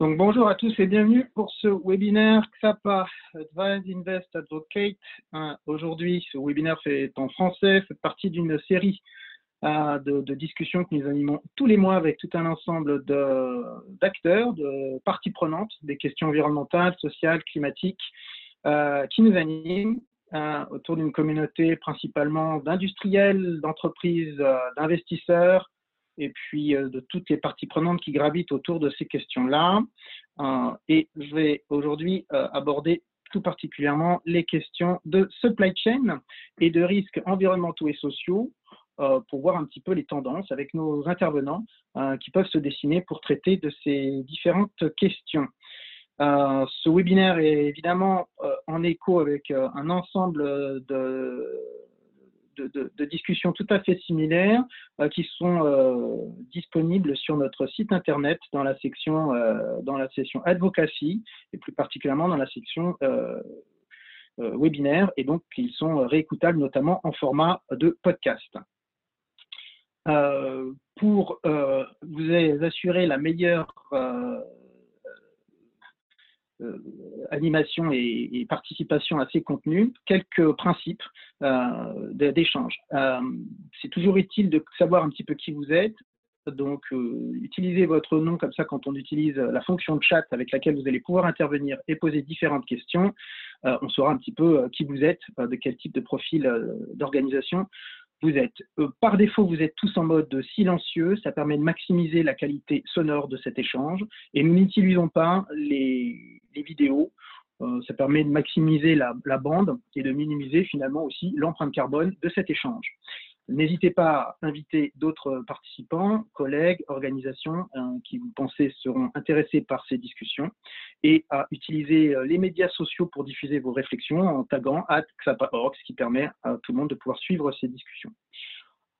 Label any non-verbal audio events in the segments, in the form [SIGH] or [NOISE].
Donc bonjour à tous et bienvenue pour ce webinaire XAPA Advise Invest Advocate. Euh, aujourd'hui, ce webinaire fait en français, fait partie d'une série euh, de, discussions que nous animons tous les mois avec tout un ensemble d'acteurs, de, parties prenantes, des questions environnementales, sociales, climatiques, euh, qui nous animent autour d'une communauté principalement d'industriels, d'entreprises, d'investisseurs, et puis euh, de toutes les parties prenantes qui gravitent autour de ces questions-là. Euh, et je vais aujourd'hui euh, aborder tout particulièrement les questions de supply chain et de risques environnementaux et sociaux pour voir un petit peu les tendances avec nos intervenants qui peuvent se dessiner pour traiter de ces différentes questions. ce webinaire est évidemment en écho avec un ensemble de, de, discussions tout à fait similaires euh, qui sont euh, disponibles sur notre site internet dans la section euh, dans la session advocacy et plus particulièrement dans la section webinaire et donc ils sont réécoutables notamment en format de podcast. pour vous assurer la meilleure animation et, participation à ces contenus, quelques principes euh, d'échange. Euh, c'est toujours utile de savoir un petit peu qui vous êtes. Donc, utilisez votre nom comme ça quand on utilise la fonction de chat avec laquelle vous allez pouvoir intervenir et poser différentes questions. on saura un petit peu qui vous êtes, de quel type de profil d'organisation vous êtes. Euh, par défaut, vous êtes tous en mode silencieux. Ça permet de maximiser la qualité sonore de cet échange. Et nous n'utilisons pas les, vidéos. Euh, ça permet de maximiser la, bande et de minimiser finalement aussi l'empreinte carbone de cet échange. N'hésitez pas à inviter d'autres participants, collègues, organisations hein, qui vous pensez seront intéressés par ces discussions et à utiliser euh, les médias sociaux pour diffuser vos réflexions en taguant XAPA.org, ce qui permet à tout le monde de pouvoir suivre ces discussions.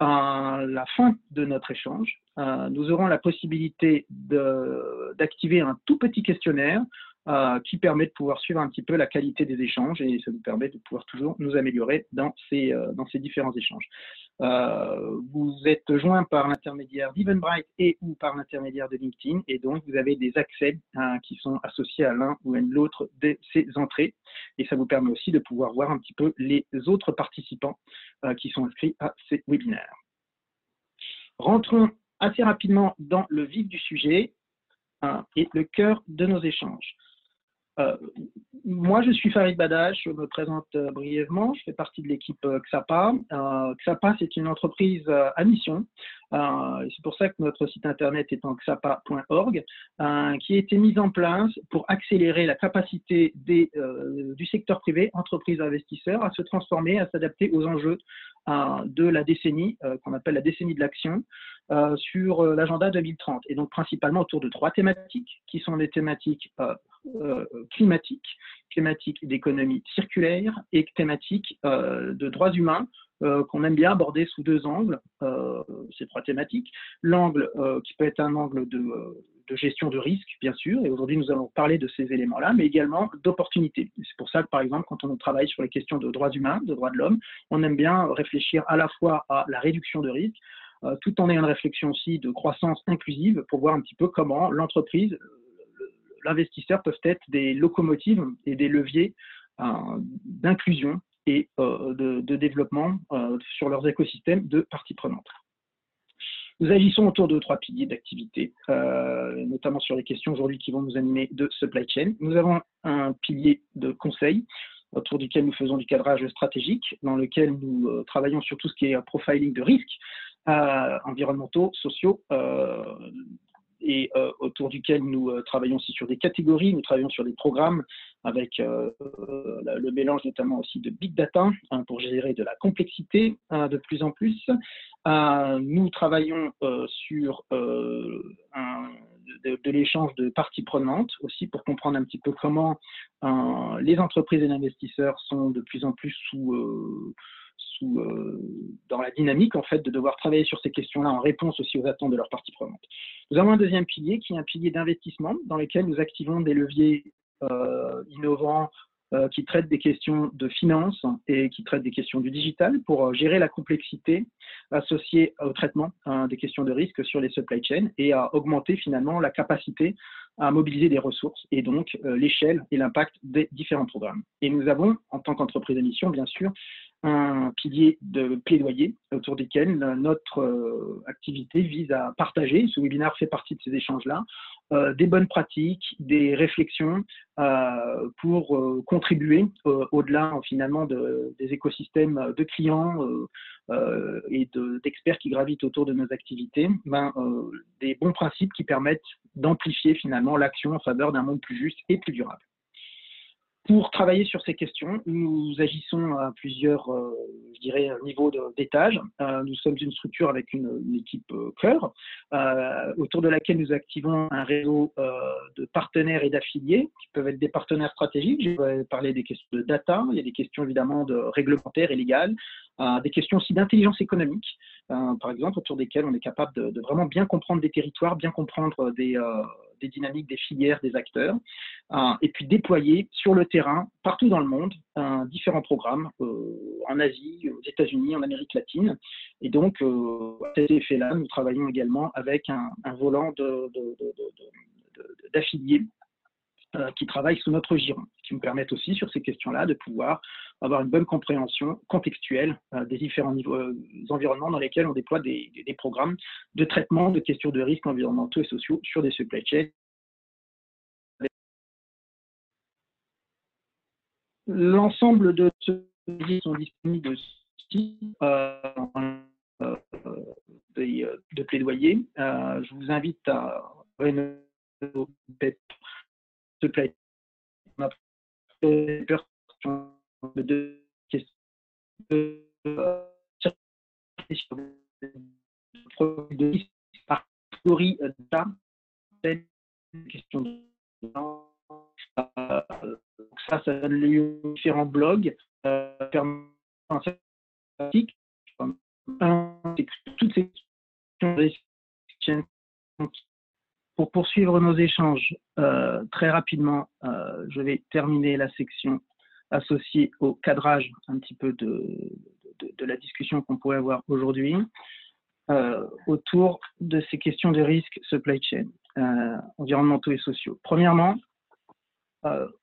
À la fin de notre échange, euh, nous aurons la possibilité d'activer un tout petit questionnaire euh, qui permet de pouvoir suivre un petit peu la qualité des échanges et ça nous permet de pouvoir toujours nous améliorer dans ces, euh, dans ces différents échanges. Euh, vous êtes joint par l'intermédiaire d'Evenbright et ou par l'intermédiaire de LinkedIn et donc vous avez des accès qui sont associés à l'un ou à l'autre de ces entrées et ça vous permet aussi de pouvoir voir un petit peu les autres participants qui sont inscrits à ces webinaires. Rentrons assez rapidement dans le vif du sujet et le cœur de nos échanges. Euh, moi, je suis Farid Badash, je me présente euh, brièvement, je fais partie de l'équipe euh, XAPA. XAPA, c'est une entreprise à mission, c'est pour ça que notre site internet est en xapa.org, qui a été mise en place pour accélérer la capacité du secteur privé, entreprises, investisseurs, à se transformer, à s'adapter aux enjeux de la décennie, qu'on appelle la décennie de l'action, sur l'agenda 2030, et donc principalement autour de trois thématiques, qui sont des thématiques euh, climatique, thématique d'économie circulaire et thématique euh, de droits humains euh, qu'on aime bien aborder sous deux angles, ces trois thématiques. L'angle qui peut être un angle de, de, gestion de risque, bien sûr, et aujourd'hui nous allons parler de ces éléments-là, mais également d'opportunités. C'est pour ça que, par exemple, quand on travaille sur les questions de droits humains, de droits de l'homme, on aime bien réfléchir à la fois à la réduction de risque, tout en ayant une réflexion aussi de croissance inclusive pour voir un petit peu comment l'entreprise investisseurs peuvent être des locomotives et des leviers euh, d'inclusion et euh, de, développement euh, sur leurs écosystèmes de parties prenantes. Nous agissons autour de trois piliers d'activité, notamment sur les questions aujourd'hui qui vont nous animer de supply chain. Nous avons un pilier de conseil autour duquel nous faisons du cadrage stratégique, dans lequel nous travaillons sur tout ce qui est profiling de risques environnementaux, sociaux, et euh, autour duquel nous euh, travaillons aussi sur des catégories, nous travaillons sur des programmes avec euh, le mélange notamment aussi de big data hein, pour gérer de la complexité hein, de plus en plus. nous travaillons sur un, de, l'échange de parties prenantes aussi pour comprendre un petit peu comment les entreprises et les investisseurs sont de plus en plus sous euh, dans la dynamique en fait de devoir travailler sur ces questions-là en réponse aussi aux attentes de leurs parties prenantes. Nous avons un deuxième pilier qui est un pilier d'investissement dans lequel nous activons des leviers euh, innovants euh, qui traite des questions de finance et qui traite des questions du digital pour gérer la complexité associée au traitement hein, des questions de risque sur les supply chains et à augmenter finalement la capacité à mobiliser des ressources et donc l'échelle et l'impact des différents programmes. Et nous avons, en tant qu'entreprise à mission, bien sûr, un pilier de plaidoyer autour desquels notre euh, activité vise à partager, ce webinaire fait partie de ces échanges-là, euh, des bonnes pratiques, des réflexions euh, pour contribuer au-delà finalement de, des écosystèmes de clients et d'experts qui gravitent autour de nos activités, ben, des bons principes qui permettent d'amplifier finalement l'action en faveur d'un monde plus juste et plus durable. Pour travailler sur ces questions, nous agissons à plusieurs, euh, je dirais, niveaux d'étage. Euh, nous sommes une structure avec une, équipe euh, cœur, autour de laquelle nous activons un réseau de partenaires et d'affiliés, qui peuvent être des partenaires stratégiques. Je vais parler des questions de data, il y a des questions évidemment de réglementaires et légales, des questions aussi d'intelligence économique, par exemple, autour desquelles on est capable de, de, vraiment bien comprendre des territoires, bien comprendre des des dynamiques des filières, des acteurs, euh, et puis déployer sur le terrain, partout dans le monde, différents programmes, euh, en Asie, aux États-Unis, en Amérique latine. Et donc, euh, à cet effet-là, nous travaillons également avec un, volant d'affiliés qui travaillent sous notre giron, qui nous permettent aussi sur ces questions-là de pouvoir avoir une bonne compréhension contextuelle des différents niveaux, environnements dans lesquels on déploie des, programmes de traitement de questions de risques environnementaux et sociaux sur des supply chains L'ensemble de ceux qui sont disponibles aussi euh, euh, de, de, plaidoyer. Euh, je vous invite à rénover ce plaidoyer. On a de questions. De de question de ça, ça donne lieu à différents blogs, euh, toutes ces pour poursuivre nos échanges euh, très rapidement, euh, je vais terminer la section associée au cadrage un petit peu de, la discussion qu'on pourrait avoir aujourd'hui euh, autour de ces questions de risque supply chain, environnementaux et sociaux. Premièrement,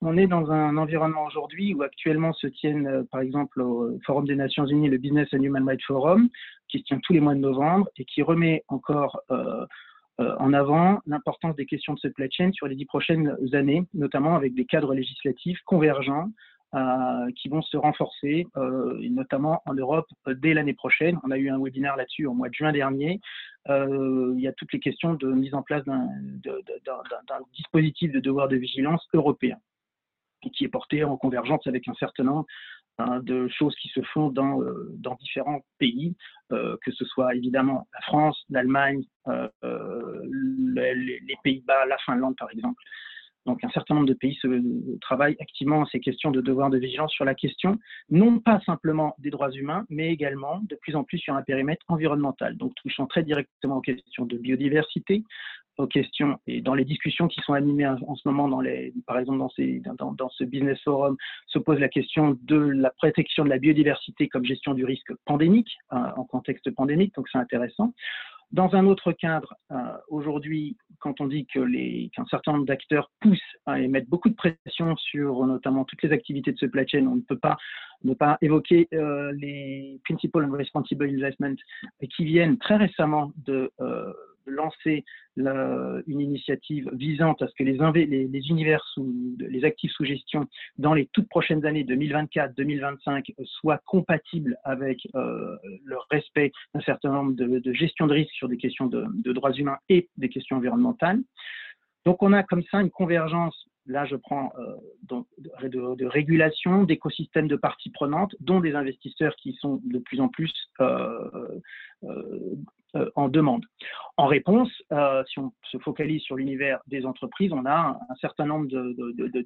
on est dans un environnement aujourd'hui où actuellement se tiennent, par exemple, au Forum des Nations Unies, le Business and Human Rights Forum, qui se tient tous les mois de novembre et qui remet encore en avant l'importance des questions de supply chain sur les dix prochaines années, notamment avec des cadres législatifs convergents qui vont se renforcer, notamment en Europe dès l'année prochaine. On a eu un webinaire là-dessus au mois de juin dernier. il y a toutes les questions de mise en place d'un dispositif de devoir de vigilance européen qui est porté en convergence avec un certain nombre hein, de choses qui se font dans, dans différents pays, que ce soit évidemment la France, l'Allemagne, les, les Pays-Bas, la Finlande par exemple. Donc un certain nombre de pays travaillent activement ces questions de devoir de vigilance sur la question, non pas simplement des droits humains, mais également de plus en plus sur un périmètre environnemental, donc touchant très directement aux questions de biodiversité, aux questions et dans les discussions qui sont animées en ce moment, dans les, par exemple dans, ces, dans, dans ce business forum, se pose la question de la protection de la biodiversité comme gestion du risque pandémique, hein, en contexte pandémique, donc c'est intéressant. Dans un autre cadre, euh, aujourd'hui, quand on dit qu'un certain nombre d'acteurs poussent et mettent beaucoup de pression sur notamment toutes les activités de supply chain, on ne peut pas ne pas évoquer euh, les Principal and Responsible Investment qui viennent très récemment de euh, lancer une initiative visant à ce que les, univers sous, les actifs sous gestion dans les toutes prochaines années 2024-2025 soient compatibles avec euh, le respect d'un certain nombre de, de gestion de risques sur des questions de, droits humains et des questions environnementales. Donc on a comme ça une convergence là je prends euh, de, de, régulation, d'écosystèmes de parties prenantes, dont des investisseurs qui sont de plus en plus euh, euh, en demande. En réponse, euh, si on se focalise sur l'univers des entreprises, on a un certain nombre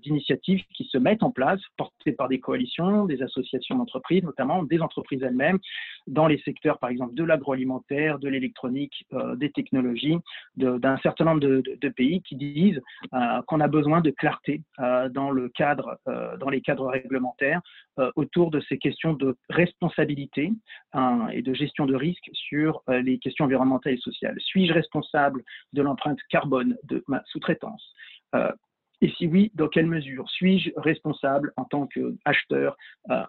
d'initiatives qui se mettent en place, portées par des coalitions, des associations d'entreprises, notamment des entreprises elles-mêmes, dans les secteurs, par exemple, de l'agroalimentaire, de l'électronique, euh, des technologies, d'un certain nombre de, pays qui disent euh, qu'on a besoin de clarté dans, le cadre, dans les cadres réglementaires autour de ces questions de responsabilité hein, et de gestion de risque sur les questions environnementales et sociales suis-je responsable de l'empreinte carbone de ma sous-traitance? Euh, Et si oui, dans quelle mesure? Suis-je responsable en tant qu'acheteur euh,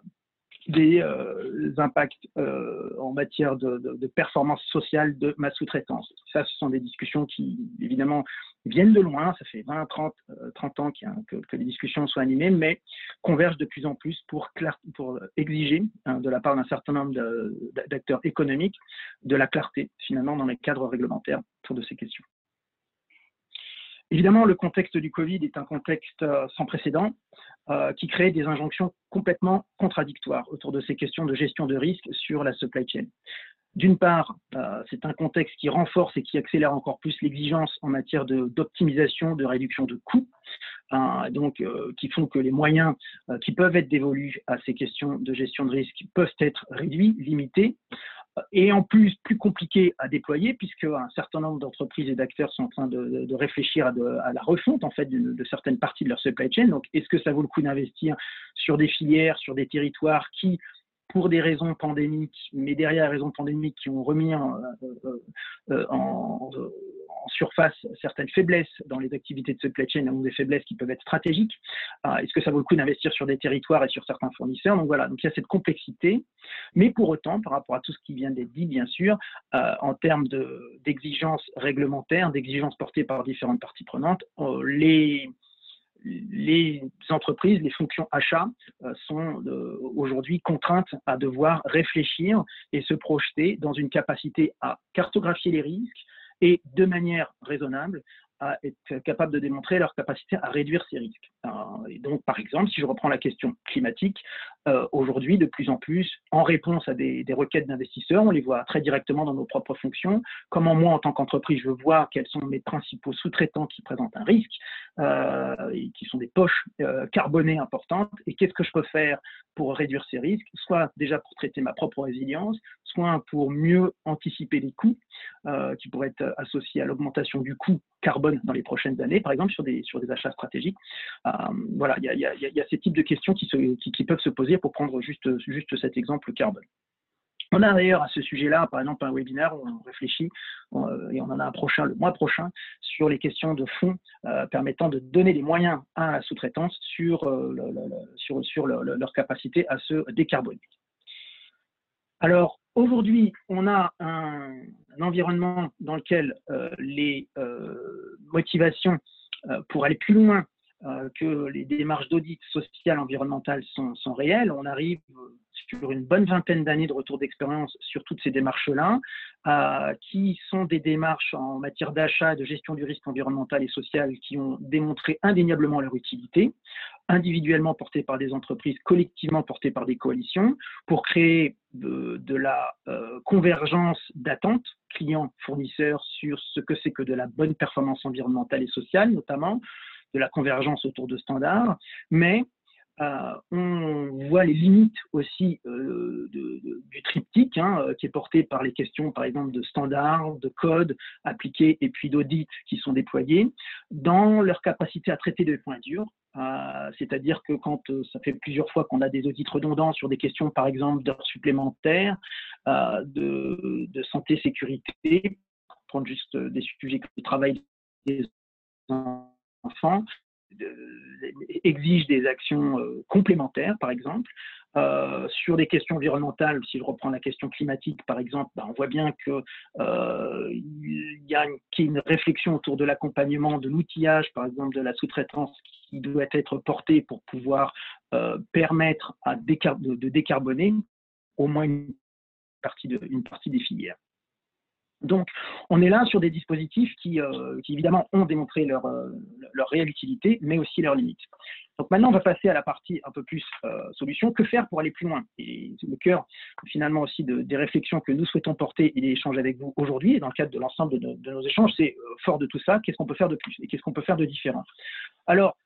des euh, impacts en matière de, performance sociale de ma sous-traitance. Ça, ce sont des discussions qui, évidemment, viennent de loin. Ça fait 20, 30, 30 ans que, les discussions sont animées, mais convergent de plus en plus pour, pour exiger, hein, de la part d'un certain nombre d'acteurs économiques, de la clarté, finalement, dans les cadres réglementaires autour de ces questions. Évidemment, le contexte du Covid est un contexte euh, sans précédent euh, qui crée des injonctions complètement contradictoires autour de ces questions de gestion de risque sur la supply chain. D'une part, euh, c'est un contexte qui renforce et qui accélère encore plus l'exigence en matière d'optimisation, de, réduction de coûts, donc qui font que les moyens qui peuvent être dévolus à ces questions de gestion de risque peuvent être réduits, limités, et en plus plus compliqué à déployer puisque un certain nombre d'entreprises et d'acteurs sont en train de, réfléchir à, la refonte en fait de, certaines parties de leur supply chain. Donc, est-ce que ça vaut le coup d'investir sur des filières, sur des territoires qui pour des raisons pandémiques, mais derrière les raisons pandémiques qui ont remis en, euh, euh, en, surface certaines faiblesses dans les activités de supply chain, ou des faiblesses qui peuvent être stratégiques. Euh, est-ce que ça vaut le coup d'investir sur des territoires et sur certains fournisseurs? Donc voilà, donc il y a cette complexité, mais pour autant, par rapport à tout ce qui vient d'être dit, bien sûr, en termes d'exigences réglementaires, d'exigences portées par différentes parties prenantes, les les entreprises, les fonctions achats euh, sont euh, aujourd'hui contraintes à devoir réfléchir et se projeter dans une capacité à cartographier les risques et de manière raisonnable à être capable de démontrer leur capacité à réduire ces risques. Euh, et donc, par exemple, si je reprends la question climatique, euh, aujourd'hui, de plus en plus, en réponse à des, requêtes d'investisseurs, on les voit très directement dans nos propres fonctions. Comment moi, en tant qu'entreprise, je vois quels sont mes principaux sous-traitants qui présentent un risque euh, et qui sont des poches carbonées importantes, et qu'est-ce que je peux faire pour réduire ces risques, soit déjà pour traiter ma propre résilience, soit pour mieux anticiper les coûts qui pourraient être associés à l'augmentation du coût carbone dans les prochaines années, par exemple sur des, achats stratégiques. Euh, voilà, il y, a, ces types de questions qui, peuvent se poser pour prendre juste, cet exemple carbone. On a d'ailleurs à ce sujet-là, par exemple, un webinaire où on réfléchit, euh, et on en a un prochain le mois prochain, sur les questions de fonds euh, permettant de donner des moyens à la sous-traitance sur leur capacité à se décarboner. Alors, Aujourd'hui, on a un, environnement dans lequel euh, les euh, motivations euh, pour aller plus loin que les démarches d'audit social environnemental sont, sont, réelles. On arrive sur une bonne vingtaine d'années de retour d'expérience sur toutes ces démarches-là, qui sont des démarches en matière d'achat de gestion du risque environnemental et social qui ont démontré indéniablement leur utilité, individuellement portées par des entreprises, collectivement portées par des coalitions, pour créer de, la euh, convergence d'attentes clients-fournisseurs sur ce que c'est que de la bonne performance environnementale et sociale, notamment, de la convergence autour de standards, mais euh, on voit les limites aussi euh, du triptyque hein, qui est porté par les questions, par exemple, de standards, de codes appliqués et puis d'audits qui sont déployés dans leur capacité à traiter des points durs, euh, c'est-à-dire que quand euh, ça fait plusieurs fois qu'on a des audits redondants sur des questions, par exemple, d'heures supplémentaires, euh, de, santé, sécurité, prendre juste des sujets comme le travail des enfants, exige des actions complémentaires, par exemple. Euh, sur des questions environnementales, si je reprends la question climatique par exemple, ben, on voit bien qu'il euh, y a une, réflexion autour de l'accompagnement, de l'outillage par exemple de la sous-traitance qui doit être portée pour pouvoir euh, permettre de, décarboner au moins une partie, une partie des filières. Donc, on est là sur des dispositifs qui, qui évidemment, ont démontré leur, leur réelle utilité, mais aussi leurs limites. Donc maintenant, on va passer à la partie un peu plus solution. Que faire pour aller plus loin? Et le cœur, finalement, aussi des réflexions que nous souhaitons porter et des échanges avec vous aujourd'hui, et dans le cadre de l'ensemble de, de, nos échanges, c'est fort de tout ça, qu'est-ce qu'on peut faire de plus et qu'est-ce qu'on peut faire de différent? Alors,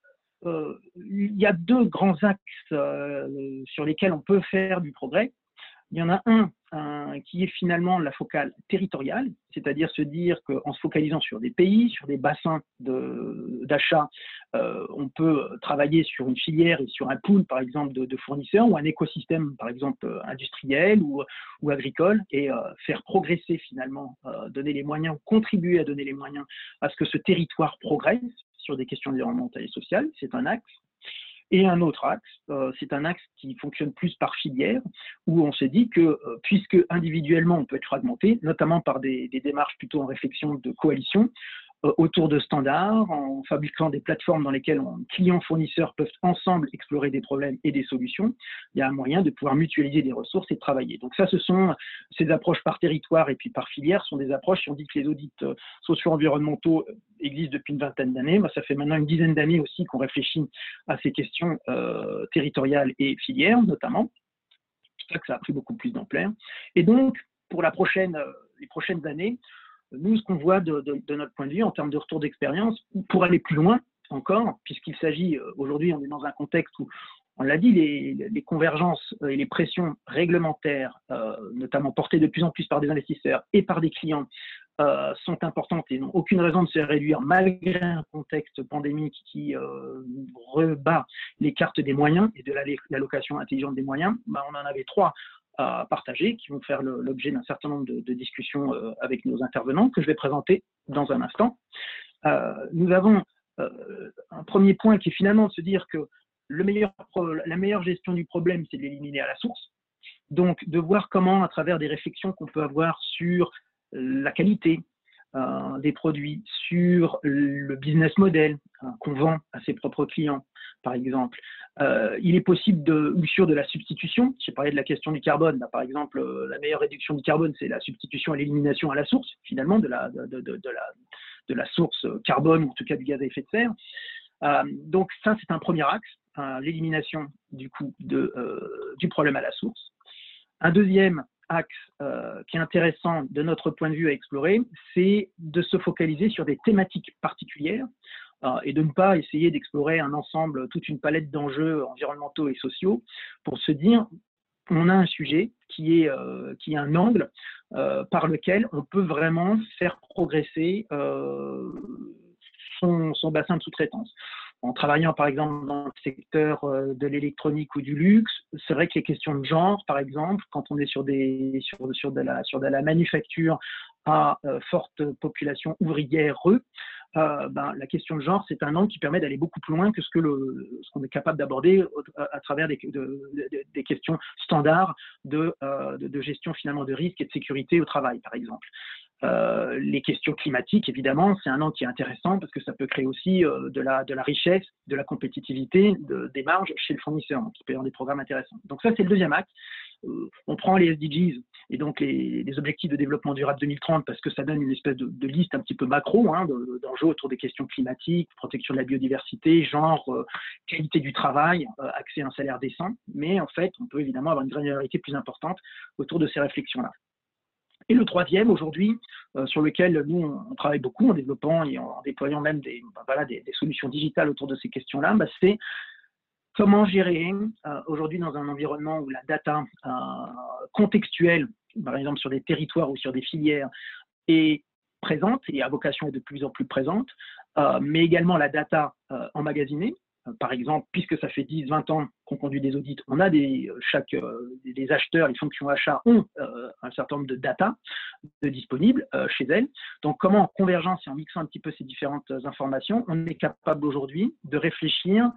euh, il y a deux grands axes euh, sur lesquels on peut faire du progrès. Il y en a un, qui est finalement la focale territoriale, c'est-à-dire se dire qu'en se focalisant sur des pays, sur des bassins d'achat, euh, on peut travailler sur une filière et sur un pool, par exemple, de, fournisseurs ou un écosystème, par exemple, industriel ou, ou agricole, et faire progresser finalement, donner les moyens, contribuer à donner les moyens à ce que ce territoire progresse, sur des questions environnementales et sociales, c'est un axe. Et un autre axe, euh, c'est un axe qui fonctionne plus par filière, où on s'est dit que euh, puisque individuellement on peut être fragmenté, notamment par des, démarches plutôt en réflexion de coalition, autour de standards, en fabriquant des plateformes dans lesquelles clients fournisseurs peuvent ensemble explorer des problèmes et des solutions, il y a un moyen de pouvoir mutualiser des ressources et de travailler. Donc ça, ce sont ces approches par territoire et puis par filière, sont des approches, si on dit que les audits socio-environnementaux existent depuis une vingtaine d'années, ça fait maintenant une dizaine d'années aussi qu'on réfléchit à ces questions euh, territoriales et filières notamment. C'est ça que ça a pris beaucoup plus d'ampleur. Et donc, pour la prochaine, euh, les prochaines années, nous, ce qu'on voit de, notre point de vue en termes de retour d'expérience, pour aller plus loin encore, puisqu'il s'agit, euh, aujourd'hui, on est dans un contexte où, on l'a dit, les, convergences euh, et les pressions réglementaires, euh, notamment portées de plus en plus par des investisseurs et par des clients, sont importantes et n'ont aucune raison de se réduire malgré un contexte pandémique qui rebat les cartes des moyens et de l'allocation intelligente des moyens. Bah, on en avait trois à partager, qui vont faire l'objet d'un certain nombre de, discussions euh, avec nos intervenants, que je vais présenter dans un instant. Euh, nous avons euh, un premier point qui est finalement de se dire que la meilleure gestion du problème, c'est de l'éliminer à la source. Donc, de voir comment, à travers des réflexions qu'on peut avoir sur la qualité, des produits, sur le business model qu'on vend à ses propres clients, par exemple, euh, il est possible de, sur de la substitution. J'ai parlé de la question du carbone. Bah, par exemple, euh, la meilleure réduction du carbone, c'est la substitution et l'élimination à la source, finalement, de la, source carbone, ou en tout cas du gaz à effet de serre. Euh, donc ça, c'est un premier axe, hein, l'élimination du de, du problème à la source. Un deuxième axe qui est intéressant de notre point de vue à explorer, c'est de se focaliser sur des thématiques particulières euh, et de ne pas essayer d'explorer un ensemble, toute une palette d'enjeux environnementaux et sociaux pour se dire on a un sujet qui est, euh, qui est un angle euh, par lequel on peut vraiment faire progresser son, son, bassin de sous-traitance. En travaillant par exemple dans le secteur de l'électronique ou du luxe, c'est vrai que les questions de genre, par exemple, quand on est sur, des, sur, sur, de, la, sur de la manufacture à forte population ouvrière, euh, ben, la question de genre, c'est un angle qui permet d'aller beaucoup plus loin que ce que ce qu'on est capable d'aborder à, travers des, questions standards de, euh, de, gestion finalement de risque et de sécurité au travail, par exemple. Euh, les questions climatiques, évidemment, c'est un angle qui est intéressant parce que ça peut créer aussi de, la, de la richesse, de la compétitivité, de, des marges chez le fournisseur, qui peut avoir des programmes intéressants. Donc ça, c'est le deuxième axe. Euh, on prend les SDGs et donc les, objectifs de développement durable 2030 parce que ça donne une espèce de, liste un petit peu macro hein, d'enjeux autour des questions climatiques, protection de la biodiversité, genre, euh, qualité du travail, euh, accès à un salaire décent. Mais en fait, on peut évidemment avoir une granularité plus importante autour de ces réflexions-là. Et le troisième, aujourd'hui, sur lequel nous, on, travaille beaucoup en développant et en, déployant même des, ben solutions digitales autour de ces questions-là, bah, c'est Comment gérer euh, aujourd'hui dans un environnement où la data euh, contextuelle, par exemple sur des territoires ou sur des filières, est présente et à vocation est de plus en plus présente, euh, mais également la data emmagasinée. Par exemple, puisque ça fait 10-20 ans qu'on conduit des audits, on a des, chaque, des acheteurs, les fonctions achats ont un certain nombre de data disponibles chez elles. Donc, comment en convergence et en mixant un petit peu ces différentes informations, on est capable aujourd'hui de réfléchir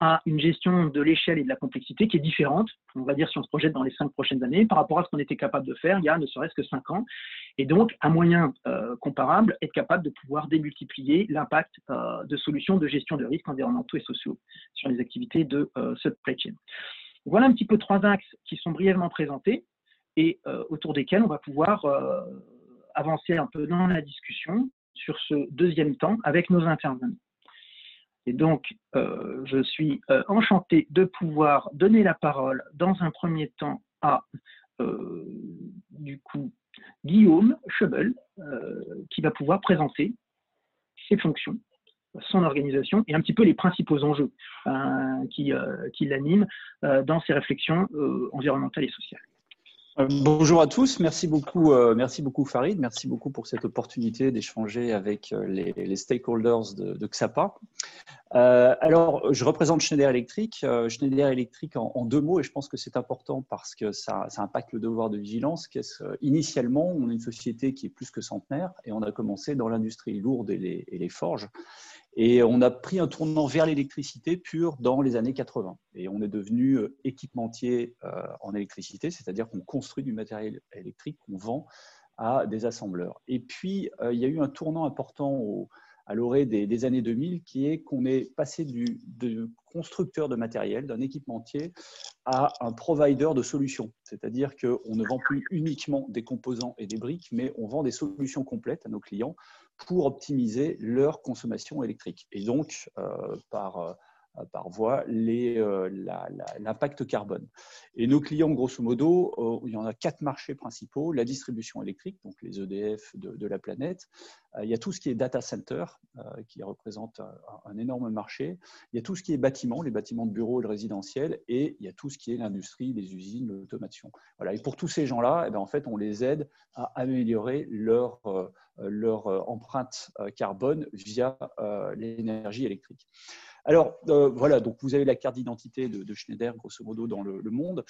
à une gestion de l'échelle et de la complexité qui est différente, on va dire si on se projette dans les cinq prochaines années, par rapport à ce qu'on était capable de faire il y a ne serait-ce que cinq ans. Et donc, à moyen euh, comparable, être capable de pouvoir démultiplier l'impact euh, de solutions de gestion de risques environnementaux et sociaux sur les activités de euh, supply chain. Voilà un petit peu trois axes qui sont brièvement présentés et autour desquels on va pouvoir avancer un peu dans la discussion sur ce deuxième temps avec nos intervenants. Et donc, je suis enchanté de pouvoir donner la parole dans un premier temps à, du coup, Guillaume Schebel, qui va pouvoir présenter ses fonctions son organisation et un petit peu les principaux enjeux qui, qui l'animent dans ses réflexions environnementales et sociales. Euh, bonjour à tous, merci beaucoup, euh, merci beaucoup Farid, merci beaucoup pour cette opportunité d'échanger avec euh, les, stakeholders de, XAPA. alors, je représente Schneider Electric. Schneider Electric en, deux mots, et je pense que c'est important parce que ça, impacte le devoir de vigilance. Initialement, on est une société qui est plus que centenaire et on a commencé dans l'industrie lourde et les forges. Et on a pris un tournant vers l'électricité pure dans les années 80. Et on est devenu euh, équipementier euh, en électricité, c'est-à-dire qu'on construit du matériel électrique qu'on vend à des assembleurs. Et puis, euh, il y a eu un tournant important à l'orée des, années 2000 qui est qu'on est passé du de constructeur de matériel, d'un équipementier, à un provider de solutions. C'est-à-dire qu'on ne vend plus uniquement des composants et des briques, mais on vend des solutions complètes à nos clients pour optimiser leur consommation électrique. Et donc, euh, par, euh, par voie, euh, l'impact carbone. Et nos clients, grosso modo, il y en a quatre marchés principaux. La distribution électrique, donc les EDF de, la planète. il y a tout ce qui est data center, qui représente un, énorme marché. Il y a tout ce qui est bâtiment, les bâtiments de bureaux et de résidentiels. Et il y a tout ce qui est l'industrie, les usines, l'automation. Voilà. Et pour tous ces gens-là, eh bien, en fait, on les aide à améliorer leur euh, euh, empreinte euh, carbone via l'énergie électrique. Alors voilà, donc vous avez la carte d'identité de, Schneider, grosso modo, dans le, monde.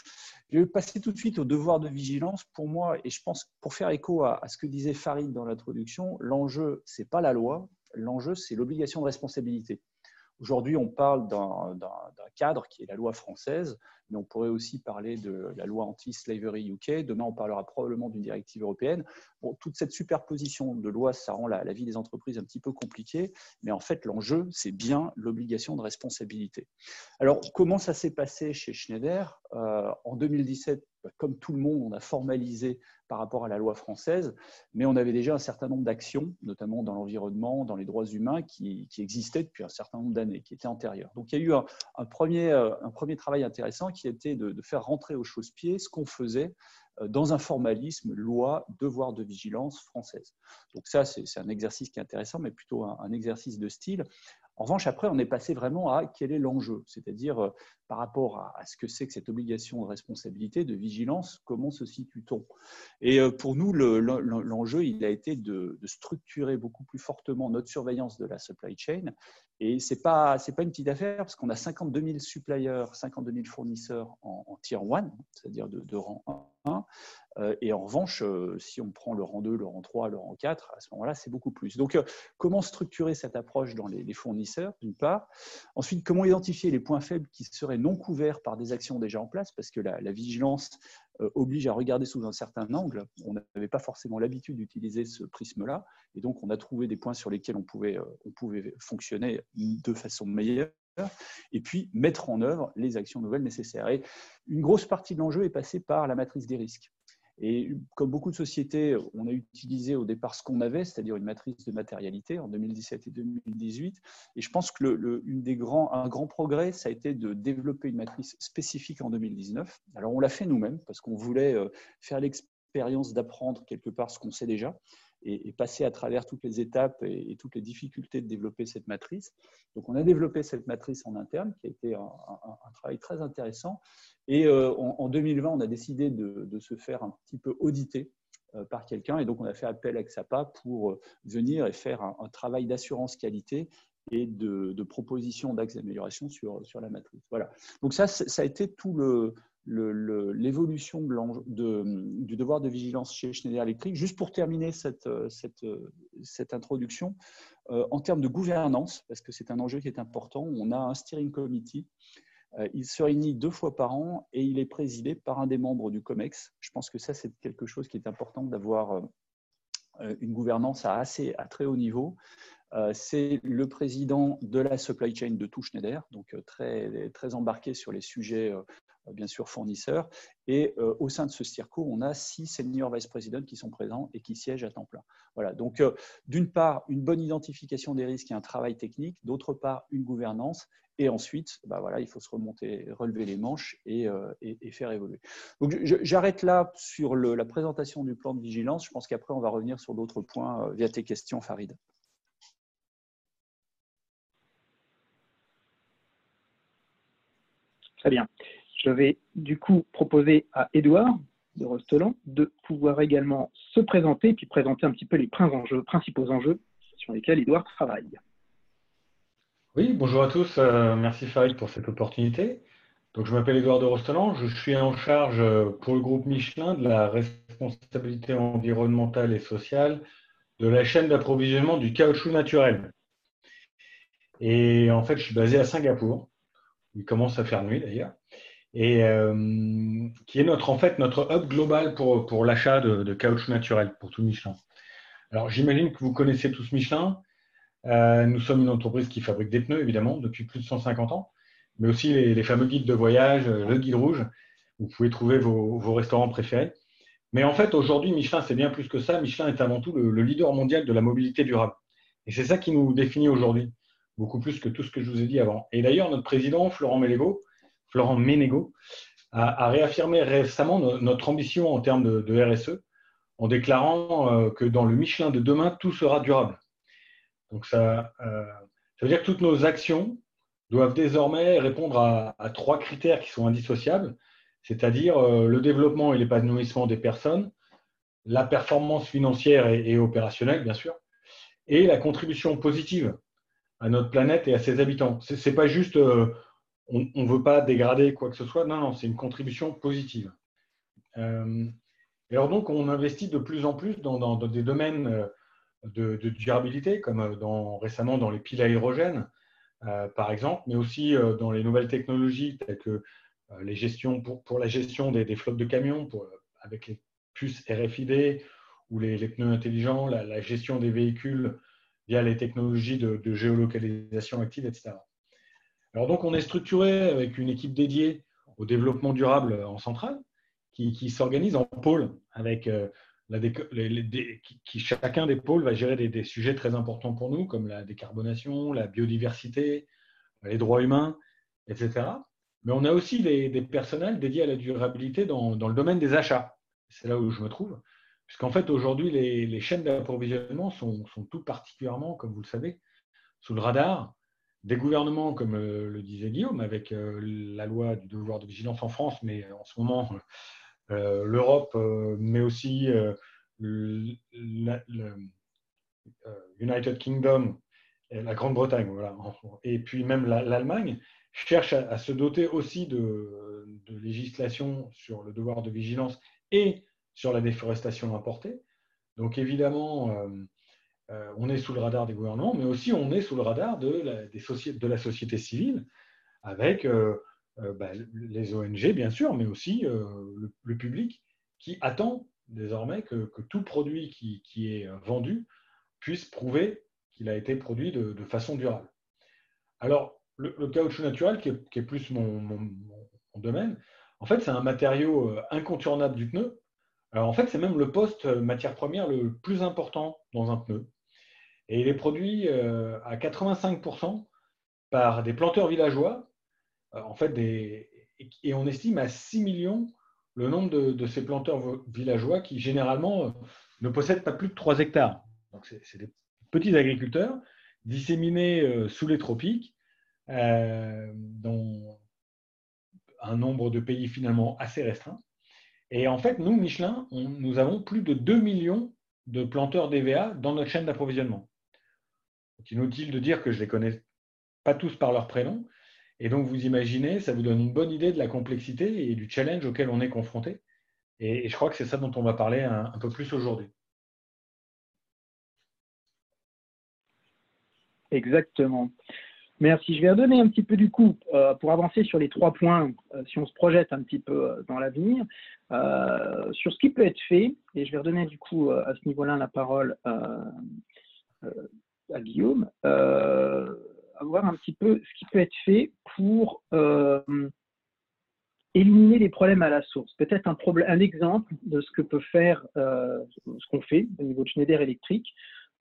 Je vais passer tout de suite au devoir de vigilance. Pour moi, et je pense pour faire écho à, à ce que disait Farid dans l'introduction, l'enjeu, ce n'est pas la loi, l'enjeu, c'est l'obligation de responsabilité. Aujourd'hui, on parle d'un cadre qui est la loi française, mais on pourrait aussi parler de la loi anti-slavery UK. Demain, on parlera probablement d'une directive européenne. Bon, toute cette superposition de lois, ça rend la, vie des entreprises un petit peu compliquée, mais en fait, l'enjeu, c'est bien l'obligation de responsabilité. Alors, comment ça s'est passé chez Schneider? Euh, En 2017, comme tout le monde, on a formalisé par rapport à la loi française, mais on avait déjà un certain nombre d'actions, notamment dans l'environnement, dans les droits humains, qui, existaient depuis un certain nombre d'années, qui étaient antérieures. Donc il y a eu un, premier, euh, un premier travail intéressant qui était de, faire rentrer au chausse-pied ce qu'on faisait euh, dans un formalisme loi, devoir de vigilance française. Donc ça, c'est un exercice qui est intéressant, mais plutôt un exercice de style. En revanche, après, on est passé vraiment à quel est l'enjeu, c'est-à-dire euh, par rapport à, ce que c'est que cette obligation de responsabilité, de vigilance, comment se situe-t-on? Et euh, pour nous, l'enjeu, il a été de, structurer beaucoup plus fortement notre surveillance de la supply chain. Et ce n'est pas, pas une petite affaire, parce qu'on a 52 000 suppliers, 52 000 fournisseurs en, tier 1, c'est-à-dire de, de rang 1, euh, et en revanche, euh, si on prend le rang 2, le rang 3, le rang 4, à ce moment-là, c'est beaucoup plus. Donc, euh, comment structurer cette approche dans les, fournisseurs, d'une part? Ensuite, comment identifier les points faibles qui seraient non couverts par des actions déjà en place? Parce que la, vigilance oblige à regarder sous un certain angle. On n'avait pas forcément l'habitude d'utiliser ce prisme-là. Et donc, on a trouvé des points sur lesquels on pouvait, on pouvait fonctionner de façon meilleure et puis mettre en œuvre les actions nouvelles nécessaires. Et une grosse partie de l'enjeu est passée par la matrice des risques. Et comme beaucoup de sociétés, on a utilisé au départ ce qu'on avait, c'est-à-dire une matrice de matérialité en 2017 et 2018. Et je pense que des grands, un grand progrès, ça a été de développer une matrice spécifique en 2019. Alors on l'a fait nous-mêmes parce qu'on voulait euh, faire l'expérience d'apprendre quelque part ce qu'on sait déjà et, passer à travers toutes les étapes et, toutes les difficultés de développer cette matrice. Donc, on a développé cette matrice en interne, qui a été un, travail très intéressant. Et euh, en, 2020, on a décidé de, se faire un petit peu auditer euh, par quelqu'un. Et donc, on a fait appel à XAPA pour euh, venir et faire un, travail d'assurance qualité et de, de proposition d'axes d'amélioration sur la matrice. Voilà. Donc ça, ça a été tout le, l'évolution du devoir de vigilance chez Schneider Electric. Juste pour terminer cette, cette, cette introduction, euh, en termes de gouvernance, parce que c'est un enjeu qui est important, on a un steering committee. Euh, il se réunit deux fois par an et il est présidé par un des membres du COMEX. Je pense que ça, c'est quelque chose qui est important d'avoir euh, une gouvernance à, assez, à très haut niveau. c'est le président de la supply chain de tout Schneider, donc très, très embarqué sur les sujets bien sûr fournisseurs. Et au sein de ce STIRCO, on a six senior vice presidents qui sont présents et qui siègent à temps plein. Voilà. Donc, d'une part, une bonne identification des risques et un travail technique. D'autre part, une gouvernance et ensuite, bah voilà, il faut se remonter, relever les manches et, euh, faire évoluer. Donc, j'arrête là sur la présentation du plan de vigilance. Je pense qu'après, on va revenir sur d'autres points euh, via tes questions, Farid. Très bien. Je vais du coup proposer à Édouard de Rostelan de pouvoir également se présenter et puis présenter un petit peu les principaux enjeux sur lesquels Édouard travaille. Oui, bonjour à tous. Euh, merci Farid pour cette opportunité. Donc, je m'appelle Édouard de Rostelan. Je suis en charge euh, pour le groupe Michelin de la responsabilité environnementale et sociale de la chaîne d'approvisionnement du caoutchouc naturel. Et en fait, je suis basé à Singapour. Il commence à faire nuit d'ailleurs. Et euh, qui est notre, en fait, notre hub global pour, pour l'achat de, de caoutchouc naturel pour tout Michelin. Alors, j'imagine que vous connaissez tous Michelin. Euh, nous sommes une entreprise qui fabrique des pneus, évidemment, depuis plus de 150 ans, mais aussi les, fameux guides de voyage, euh, le guide rouge. Vous pouvez trouver vos, restaurants préférés. Mais en fait, aujourd'hui, Michelin, c'est bien plus que ça. Michelin est avant tout le, leader mondial de la mobilité durable. Et c'est ça qui nous définit aujourd'hui, beaucoup plus que tout ce que je vous ai dit avant. Et d'ailleurs, notre président, Florent Ménégo, Florent Ménégo a, réaffirmé récemment notre ambition en termes de RSE en déclarant euh, que dans le Michelin de demain, tout sera durable. Donc ça, euh, veut dire que toutes nos actions doivent désormais répondre à, trois critères qui sont indissociables, c'est-à-dire euh, le développement et l'épanouissement des personnes, la performance financière et, opérationnelle, bien sûr, et la contribution positive à notre planète et à ses habitants. Ce n'est pas juste on ne veut pas dégrader quoi que ce soit, non, non, c'est une contribution positive. et alors donc, on investit de plus en plus dans, des domaines de, durabilité, comme euh, récemment dans les piles euh, par exemple, mais aussi euh, dans les nouvelles technologies telles que pour, la gestion des, flottes de camions, avec les puces RFID ou les, pneus intelligents, la, gestion des véhicules via les technologies de, géolocalisation active, etc. Alors donc, on est structuré avec une équipe dédiée au développement durable en centrale qui, s'organise en pôle avec qui, chacun des pôles va gérer des, sujets très importants pour nous, comme la décarbonation, la biodiversité, les droits humains, etc. Mais on a aussi des, personnels dédiés à la durabilité dans, le domaine des achats. C'est là où je me trouve. Puisqu'en fait, aujourd'hui, les, chaînes d'approvisionnement sont, tout particulièrement, comme vous le savez, sous le radar des gouvernements, comme euh, le disait Guillaume, avec euh, la loi du devoir de vigilance en France, mais en ce moment, euh, l'Europe, euh, mais aussi euh, le, United Kingdom, la Grande-Bretagne, voilà, et puis même l'Allemagne, cherchent à, se doter aussi de, législation sur le devoir de vigilance et sur la déforestation importée. Donc évidemment, on est sous le radar des gouvernements, mais aussi on est sous le radar de la, société civile, avec euh, bah, les ONG, bien sûr, mais aussi euh, le, public qui attend désormais que, tout produit qui, est vendu puisse prouver qu'il a été produit de, façon durable. Alors, le, caoutchouc naturel, qui est, plus mon, domaine, en fait, c'est un matériau euh, incontournable du pneu. Alors, en fait, c'est même le poste matière première le plus important dans un pneu. Et il est produit à 85% par des planteurs villageois euh, en fait, et on estime à 6 millions le nombre de, ces planteurs villageois qui, généralement, euh, ne possèdent pas plus de 3 hectares. Donc, c'est des petits agriculteurs disséminés euh, sous les tropiques, dans un nombre de pays finalement assez restreint. Et en fait, nous, Michelin, nous avons plus de 2 millions de planteurs d'EVA dans notre chaîne d'approvisionnement. C'est inutile de dire que je ne les connais pas tous par leur prénom, et donc, vous imaginez, ça vous donne une bonne idée de la complexité et du challenge auquel on est confronté. Et, je crois que c'est ça dont on va parler un, peu plus aujourd'hui. Exactement. Merci. Je vais redonner un petit peu du coup euh, pour avancer sur les trois points, euh, si on se projette un petit peu euh, dans l'avenir, sur ce qui peut être fait. Et je vais redonner du coup à ce niveau-là la parole à Guillaume voir un petit peu ce qui peut être fait pour euh, éliminer des problèmes à la source. Peut-être un, un exemple de ce que peut faire, euh, ce qu'on fait au niveau de Schneider électrique,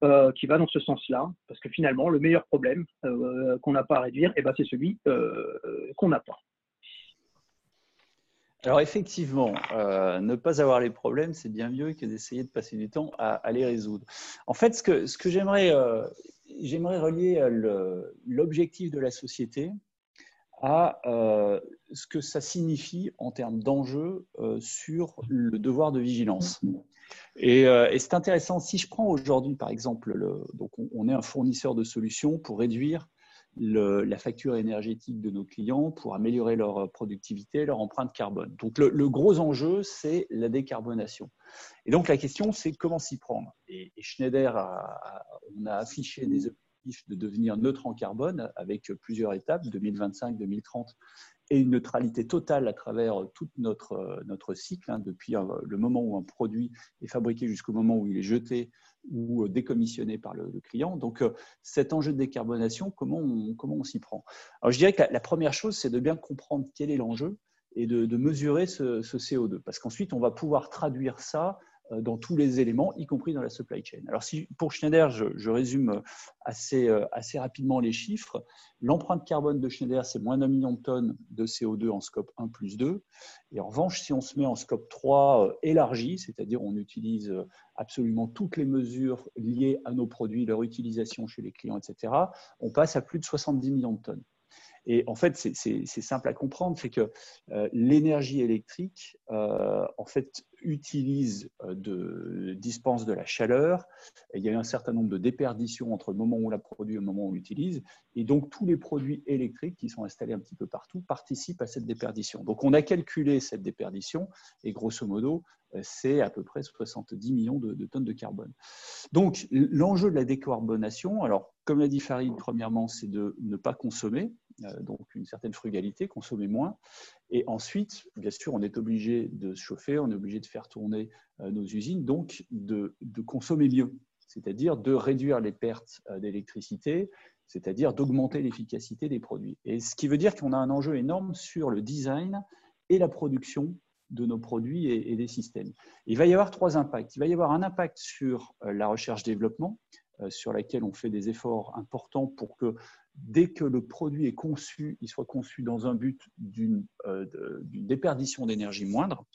euh, qui va dans ce sens-là, parce que finalement, le meilleur problème euh, qu'on n'a pas à réduire, eh ben, c'est celui qu'on n'a pas. Alors effectivement, ne pas avoir les problèmes, c'est bien mieux que d'essayer de passer du temps à, les résoudre. En fait, ce que, ce que j'aimerais, j'aimerais relier l'objectif de la société à euh, ce que ça signifie en termes d'enjeux euh, sur le devoir de vigilance. Et, euh, et c'est intéressant, si je prends aujourd'hui par exemple, le, donc on, est un fournisseur de solutions pour réduire la facture énergétique de nos clients, pour améliorer leur productivité, leur empreinte carbone. Donc le, gros enjeu, c'est la décarbonation. Et donc la question, c'est comment s'y prendre. Et, Schneider, a, on a affiché des de devenir neutre en carbone avec plusieurs étapes, 2025, 2030, et une neutralité totale à travers tout notre, notre cycle, hein, depuis le moment où un produit est fabriqué jusqu'au moment où il est jeté ou décommissionné par le, client. Donc cet enjeu de décarbonation, comment on, comment on s'y prend? Alors je dirais que la, première chose, c'est de bien comprendre quel est l'enjeu et de, mesurer ce, ce CO2, parce qu'ensuite on va pouvoir traduire ça euh, dans tous les éléments, y compris dans la supply chain. Alors, si, pour Schneider, je, résume assez, euh, assez rapidement les chiffres. L'empreinte carbone de Schneider, c'est moins d'un million de tonnes de CO2 en scope 1 plus 2. Et en revanche, si on se met en scope 3 euh, élargi, c'est-à-dire on utilise absolument toutes les mesures liées à nos produits, leur utilisation chez les clients, etc., on passe à plus de 70 millions de tonnes. Et en fait, c'est simple à comprendre, c'est que euh, l'énergie électrique, euh, en fait, utilise, euh, de, dispense de la chaleur. il y a un certain nombre de déperditions entre le moment où on la produit et le moment où on l'utilise. Et donc, tous les produits électriques qui sont installés un petit peu partout participent à cette déperdition. Donc, on a calculé cette déperdition et grosso modo, c'est à peu près 70 millions de tonnes de carbone. Donc, l'enjeu de la décarbonation, alors, comme l'a dit Farid, premièrement, c'est de ne pas consommer. Euh, donc une certaine frugalité, consommer moins. Et ensuite, bien sûr, on est obligé de se chauffer, on est obligé de faire tourner euh, nos usines, donc de, consommer mieux, c'est-à-dire de réduire les pertes euh, d'électricité, c'est-à-dire d'augmenter l'efficacité des produits. Et ce qui veut dire qu'on a un enjeu énorme sur le design et la production de nos produits et, des systèmes. Il va y avoir trois impacts. Il va y avoir un impact sur la recherche-développement, sur laquelle on fait des efforts importants pour que dès que le produit est conçu, il soit conçu dans un but d'une euh, déperdition d'énergie moindre.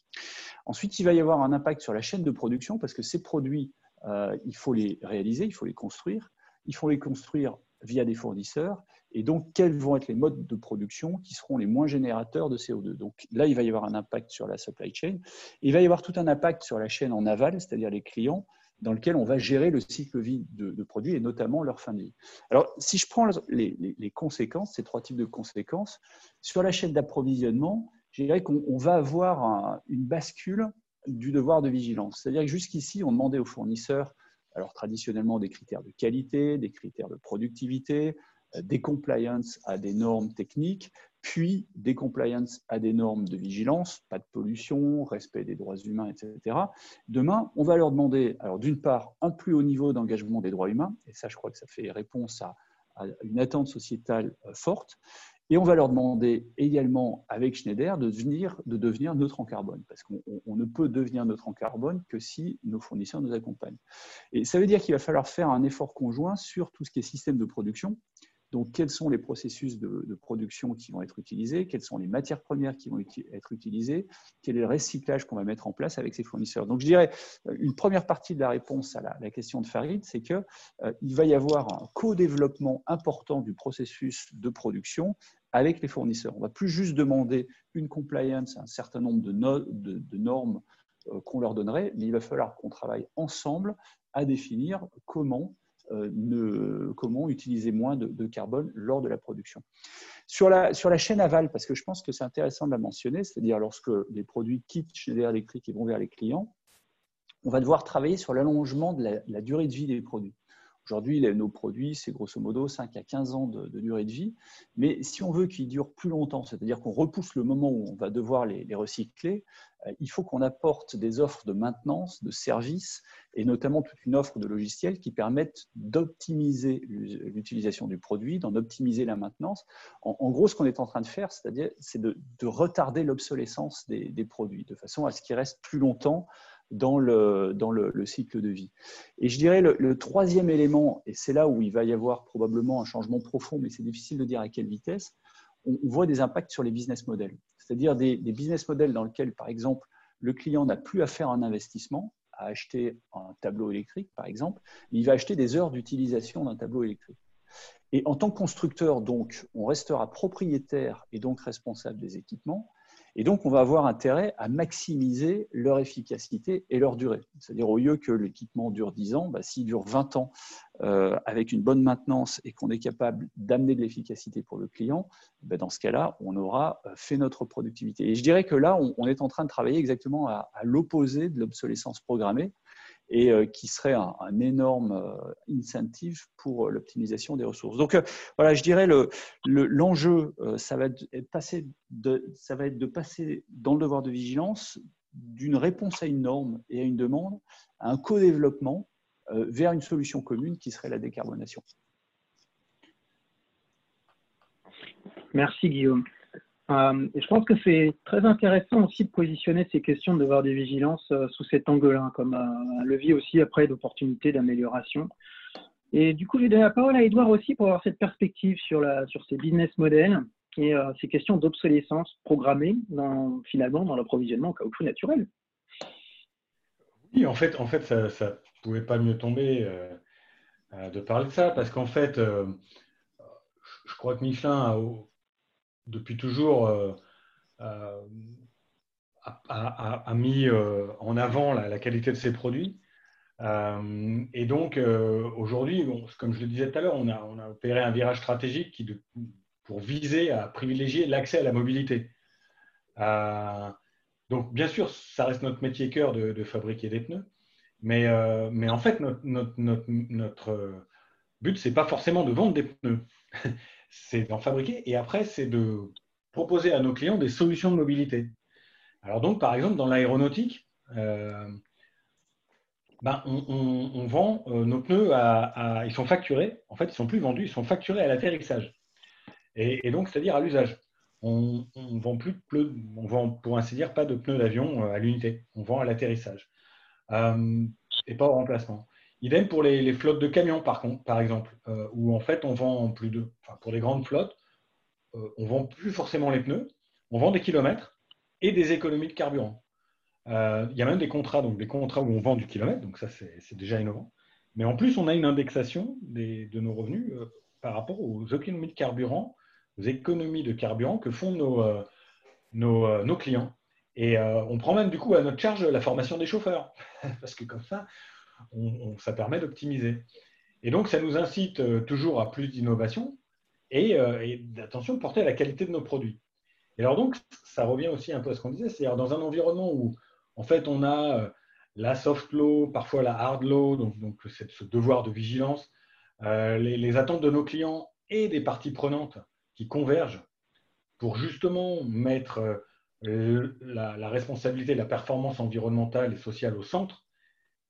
Ensuite, il va y avoir un impact sur la chaîne de production parce que ces produits, euh, il faut les réaliser, il faut les construire. Il faut les construire via des fournisseurs. Et donc, quels vont être les modes de production qui seront les moins générateurs de CO2 Donc là, il va y avoir un impact sur la supply chain. Il va y avoir tout un impact sur la chaîne en aval, c'est-à-dire les clients, dans lequel on va gérer le cycle vie de, produits et notamment leur fin de vie. Alors, si je prends les, conséquences, ces trois types de conséquences, sur la chaîne d'approvisionnement, je dirais qu'on va avoir une bascule du devoir de vigilance. C'est-à-dire que jusqu'ici, on demandait aux fournisseurs, alors traditionnellement des critères de qualité, des critères de productivité, euh, des compliance à des normes techniques, puis des compliance à des normes de vigilance, pas de pollution, respect des droits humains, etc. Demain, on va leur demander, alors d'une part, un plus haut niveau d'engagement des droits humains, et ça, je crois que ça fait réponse à, une attente sociétale euh, forte, et on va leur demander également, avec Schneider, de devenir, de devenir neutre en carbone, parce qu'on ne peut devenir neutre en carbone que si nos fournisseurs nous accompagnent. Et ça veut dire qu'il va falloir faire un effort conjoint sur tout ce qui est système de production, donc, quels sont les processus de, production qui vont être utilisés? Quelles sont les matières premières qui vont être utilisées? Quel est le recyclage qu'on va mettre en place avec ces fournisseurs? Donc, je dirais, euh, une première partie de la réponse à la, question de Farid, c'est qu'il euh, va y avoir un co-développement important du processus de production avec les fournisseurs. On ne va plus juste demander une compliance, un certain nombre de, normes euh, qu'on leur donnerait, mais il va falloir qu'on travaille ensemble à définir comment ne, comment utiliser moins de, carbone lors de la production. Sur la, sur la chaîne aval, parce que je pense que c'est intéressant de la mentionner, c'est-à-dire lorsque les produits quittent Schneider Electric et vont vers les clients, on va devoir travailler sur l'allongement de la, durée de vie des produits. Aujourd'hui, nos produits, c'est grosso modo 5 à 15 ans de, durée de vie. Mais si on veut qu'ils durent plus longtemps, c'est-à-dire qu'on repousse le moment où on va devoir les, recycler, euh, il faut qu'on apporte des offres de maintenance, de services, et notamment toute une offre de logiciels qui permettent d'optimiser l'utilisation du produit, d'en optimiser la maintenance. En, gros, ce qu'on est en train de faire, c'est-à-dire, c'est de, retarder l'obsolescence des, des, produits, de façon à ce qu'ils restent plus longtemps dans le, cycle de vie. Et je dirais le, troisième élément, et c'est là où il va y avoir probablement un changement profond, mais c'est difficile de dire à quelle vitesse, on, voit des impacts sur les business models. C'est-à-dire des, business models dans lesquels, par exemple, le client n'a plus à faire un investissement, à acheter un tableau électrique, par exemple, mais il va acheter des heures d'utilisation d'un tableau électrique. Et en tant que constructeur, donc, on restera propriétaire et donc responsable des équipements, et donc, on va avoir intérêt à maximiser leur efficacité et leur durée. C'est-à-dire, au lieu que l'équipement dure 10 ans, bah, s'il dure 20 ans euh, avec une bonne maintenance et qu'on est capable d'amener de l'efficacité pour le client, bah, dans ce cas-là, on aura euh, fait notre productivité. Et je dirais que là, on, est en train de travailler exactement à l'opposé de l'obsolescence programmée et euh, qui serait un, énorme euh, incentive pour euh, l'optimisation des ressources. Donc voilà, je dirais l'enjeu, le, ça, va être de, ça va être de passer dans le devoir de vigilance d'une réponse à une norme et à une demande à un co-développement vers une solution commune qui serait la décarbonation. Merci Guillaume. Euh, et je pense que c'est très intéressant aussi de positionner ces questions de devoir de vigilance euh, sous cet angle-là, comme un levier aussi après d'opportunités d'amélioration. Et du coup, je vais donner la parole à Edouard aussi pour avoir cette perspective sur, ces business models et euh, ces questions d'obsolescence programmée finalement dans l'approvisionnement au caoutchouc naturel. Oui, en fait, en fait ça ne pouvait pas mieux tomber de parler de ça, parce qu'en fait, je crois que Michelin a, depuis toujours, euh, euh, a, mis euh, en avant la, qualité de ses produits. et donc, aujourd'hui, comme je le disais tout à l'heure, on a, opéré un virage stratégique qui, pour viser à privilégier l'accès à la mobilité. donc, bien sûr, ça reste notre métier cœur de, fabriquer des pneus, mais, mais en fait, notre, notre, notre, notre but, ce n'est pas forcément de vendre des pneus. C'est d'en fabriquer et après, c'est de proposer à nos clients des solutions de mobilité. Alors donc, par exemple, dans l'aéronautique, euh, ben, on, vend euh, nos pneus à, Ils sont facturés, en fait, ils ne sont plus vendus, ils sont facturés à l'atterrissage. Et, donc, c'est-à-dire à, l'usage. On ne vend plus de on vend, pour ainsi dire, pas de pneus d'avion euh, à l'unité. On vend à l'atterrissage. et pas au remplacement. Idem pour les, flottes de camions, par, exemple, euh, où en fait on vend plus de, pour les grandes flottes, euh, on vend plus forcément les pneus, on vend des kilomètres et des économies de carburant. Euh, il y a même des contrats, donc des contrats où on vend du kilomètre, donc ça c'est déjà innovant. Mais en plus, on a une indexation de nos revenus par rapport aux économies de carburant, aux économies de carburant que font nos, nos clients. Et on prend même du coup à notre charge la formation des chauffeurs, [LAUGHS] parce que comme ça, ça permet d'optimiser. Et donc, ça nous incite euh, toujours à plus d'innovation et, euh, d'attention portée à la qualité de nos produits. Et alors donc, ça revient aussi un peu à ce qu'on disait, c'est-à-dire dans un environnement où, en fait, on a euh, la soft law, parfois la hard law, donc, donc ce devoir de vigilance, les, attentes de nos clients et des parties prenantes qui convergent pour justement mettre la, responsabilité la performance environnementale et sociale au centre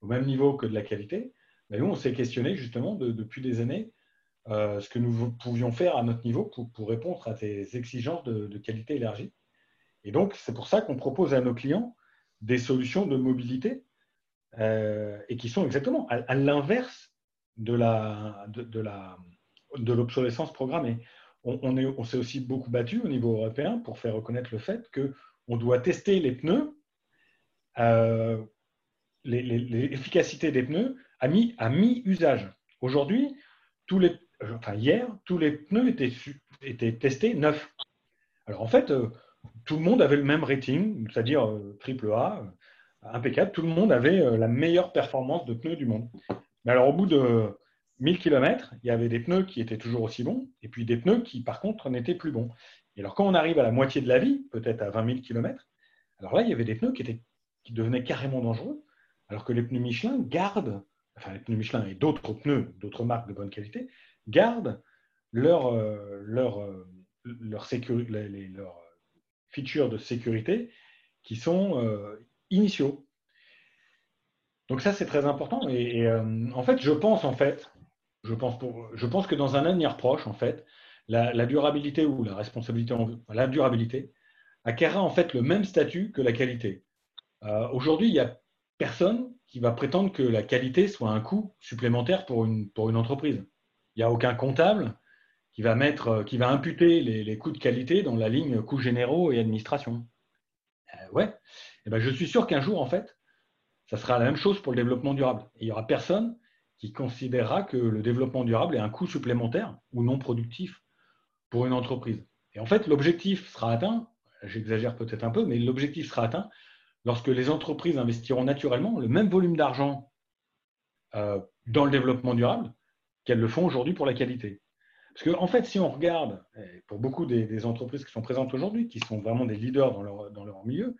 au même niveau que de la qualité, mais nous, on s'est questionné justement depuis des années euh, ce que nous pouvions faire à notre niveau pour, répondre à ces exigences de, qualité élargie. Et donc, c'est pour ça qu'on propose à nos clients des solutions de mobilité euh, et qui sont exactement à, l'inverse de la, de, la, de l'obsolescence programmée. On, on s'est aussi beaucoup battu au niveau européen pour faire reconnaître le fait qu'on doit tester les pneus euh, l'efficacité des pneus à mi-usage. Aujourd'hui, tous les, enfin hier, tous les pneus étaient, testés neufs. Alors en fait, euh, tout le monde avait le même rating, c'est-à-dire euh, triple A, euh, impeccable. Tout le monde avait la meilleure performance de pneus du monde. Mais alors au bout de 1000 km, il y avait des pneus qui étaient toujours aussi bons, et puis des pneus qui par contre n'étaient plus bons. Et alors quand on arrive à la moitié de la vie, peut-être à 20 000 km, alors là, il y avait des pneus qui, étaient, qui devenaient carrément dangereux alors que les pneus Michelin gardent enfin les pneus Michelin et d'autres pneus, d'autres marques de bonne qualité, gardent leur, euh, leur, euh, leur, les, leurs features de sécurité qui sont initiaux. Donc ça, c'est très important. Et, en fait, je pense, en fait, je pense, pour, je pense que dans un avenir proche, en fait, la, durabilité ou la responsabilité, la durabilité acquérera en fait le même statut que la qualité. Aujourd'hui, il n'y a personne qui va prétendre que la qualité soit un coût supplémentaire pour une, entreprise. Il n'y a aucun comptable qui va, va imputer les, coûts de qualité dans la ligne coûts généraux et administration. Euh, ouais, et eh ben, je suis sûr qu'un jour, en fait, ça sera la même chose pour le développement durable. il n'y aura personne qui considérera que le développement durable est un coût supplémentaire ou non productif pour une entreprise. Et en fait, l'objectif sera atteint, j'exagère peut-être un peu, mais l'objectif sera atteint lorsque les entreprises investiront naturellement le même volume d'argent euh, dans le développement durable qu'elles le font aujourd'hui pour la qualité. Parce qu'en en fait, si on regarde, pour beaucoup des, entreprises qui sont présentes aujourd'hui, qui sont vraiment des leaders dans leur, milieu,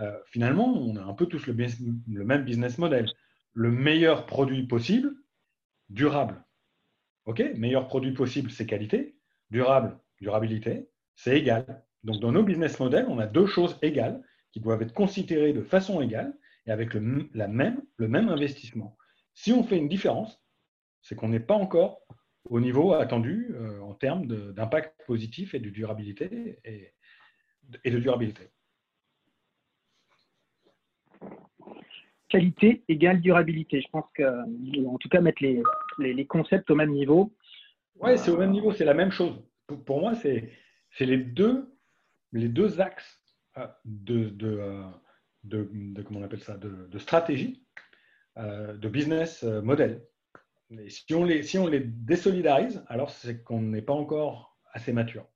euh, finalement, on a un peu tous le, le, même business model. Le meilleur produit possible, durable. OK? Meilleur produit possible, c'est qualité. Durable, durabilité, c'est égal. Donc, dans nos business models, on a deux choses égales qui doivent être considérés de façon égale et avec le, la même, le même investissement. Si on fait une différence, c'est qu'on n'est pas encore au niveau attendu euh, en termes d'impact positif et de durabilité. Et, et, de durabilité. Qualité égale durabilité. Je pense que, en tout cas, mettre les, les, concepts au même niveau. Oui, c'est au même niveau, c'est la même chose. Pour, pour moi, c'est les deux, les deux axes euh, euh, de, comment on appelle ça, de, stratégie, euh, de business model. Et si on les, si on les désolidarise, alors c'est qu'on n'est pas encore assez mature.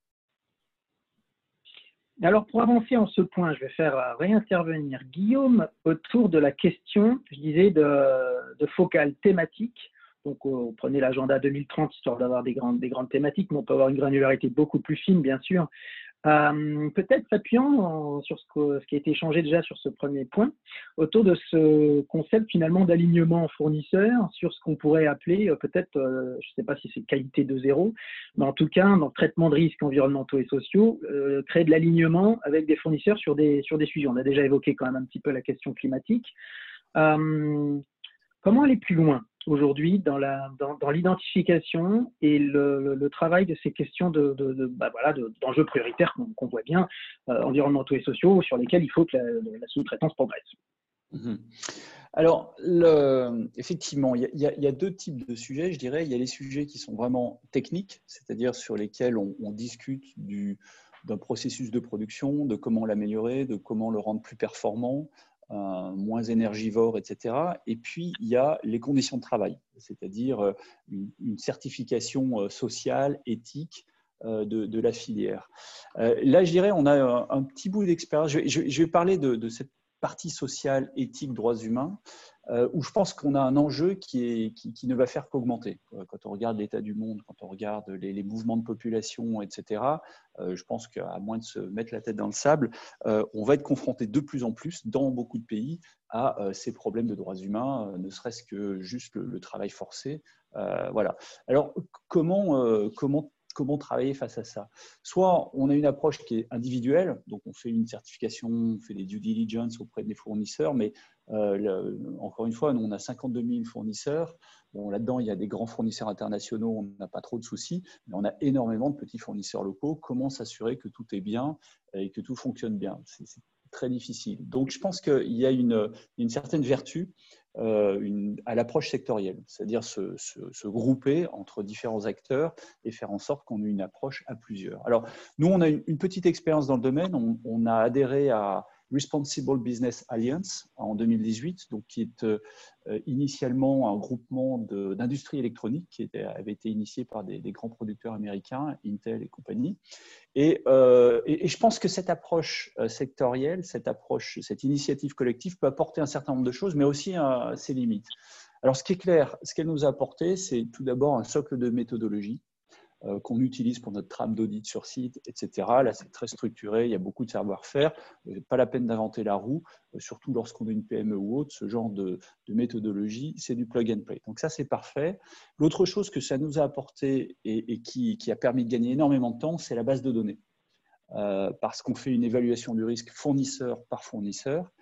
Alors, pour avancer en ce point, je vais faire réintervenir Guillaume autour de la question, je disais, de, de focale thématique. Donc, on prenait l'agenda 2030 histoire d'avoir des grandes, des grandes thématiques, mais on peut avoir une granularité beaucoup plus fine, bien sûr, euh, peut-être s'appuyant sur ce, qui a été échangé déjà sur ce premier point, autour de ce concept finalement d'alignement fournisseur, sur ce qu'on pourrait appeler euh, peut-être, euh, je ne sais pas si c'est qualité de zéro, mais en tout cas dans le traitement de risques environnementaux et sociaux, créer de l'alignement avec des fournisseurs sur des sujets. On a déjà évoqué quand même un petit peu la question climatique. comment aller plus loin? Aujourd'hui dans l'identification et le, travail de ces questions bah d'enjeux prioritaires qu'on voit bien, euh, environnementaux et sociaux, sur lesquels il faut que la, sous-traitance progresse. Mhm. Alors, effectivement, il y, a, deux types de sujets, je dirais. Il y a les sujets qui sont vraiment techniques, c'est-à-dire sur lesquels on, discute du, d'un processus de production, de comment l'améliorer, de comment le rendre plus performant, moins énergivore, etc. Et puis, il y a les conditions de travail, c'est-à-dire euh, une, certification euh, sociale, éthique de, la filière. Là, je dirais, on a un, petit bout d'expérience. Je, vais parler de, de, cette partie sociale, éthique, droits humains. Euh, où je pense qu'on a un enjeu qui, ne va faire qu'augmenter. Euh, quand on regarde l'état du monde, quand on regarde les, mouvements de population, etc., euh, je pense qu'à moins de se mettre la tête dans le sable, on va être confronté de plus en plus dans beaucoup de pays à ces problèmes de droits humains, ne serait-ce que juste le, travail forcé. voilà. Alors, comment travailler face à ça? Soit on a une approche qui est individuelle, donc on fait une certification, on fait des due diligence auprès des fournisseurs, mais euh, encore une fois, nous, on a 52 000 fournisseurs. Là-dedans, il y a des grands fournisseurs internationaux, on n'a pas trop de soucis, mais on a énormément de petits fournisseurs locaux. Comment s'assurer que tout est bien et que tout fonctionne bien? C'est très difficile. Donc, je pense qu'il y a une, certaine vertu euh, à l'approche sectorielle, c'est-à-dire se, grouper entre différents acteurs et faire en sorte qu'on ait une approche à plusieurs. Alors, nous, on a une, petite expérience dans le domaine. On a adhéré à Responsible Business Alliance en 2018, donc qui est euh, initialement un groupement d'industrie électronique qui avait été initié par des, grands producteurs américains, Intel et compagnie. Euh, et, je pense que cette approche euh, sectorielle, cette approche, cette initiative collective peut apporter un certain nombre de choses, mais aussi ses limites. Alors, ce qui est clair, ce qu'elle nous a apporté, c'est tout d'abord un socle de méthodologie euh, qu'on utilise pour notre trame d'audit sur site, etc. Là, c'est très structuré, il y a beaucoup de savoir-faire. Euh, pas la peine d'inventer la roue, euh, surtout lorsqu'on a une PME ou autre. Ce genre de, méthodologie, c'est du plug and play. Donc ça, c'est parfait. L'autre chose que ça nous a apporté et, qui, a permis de gagner énormément de temps, c'est la base de données. parce qu'on fait une évaluation du risque fournisseur par fournisseur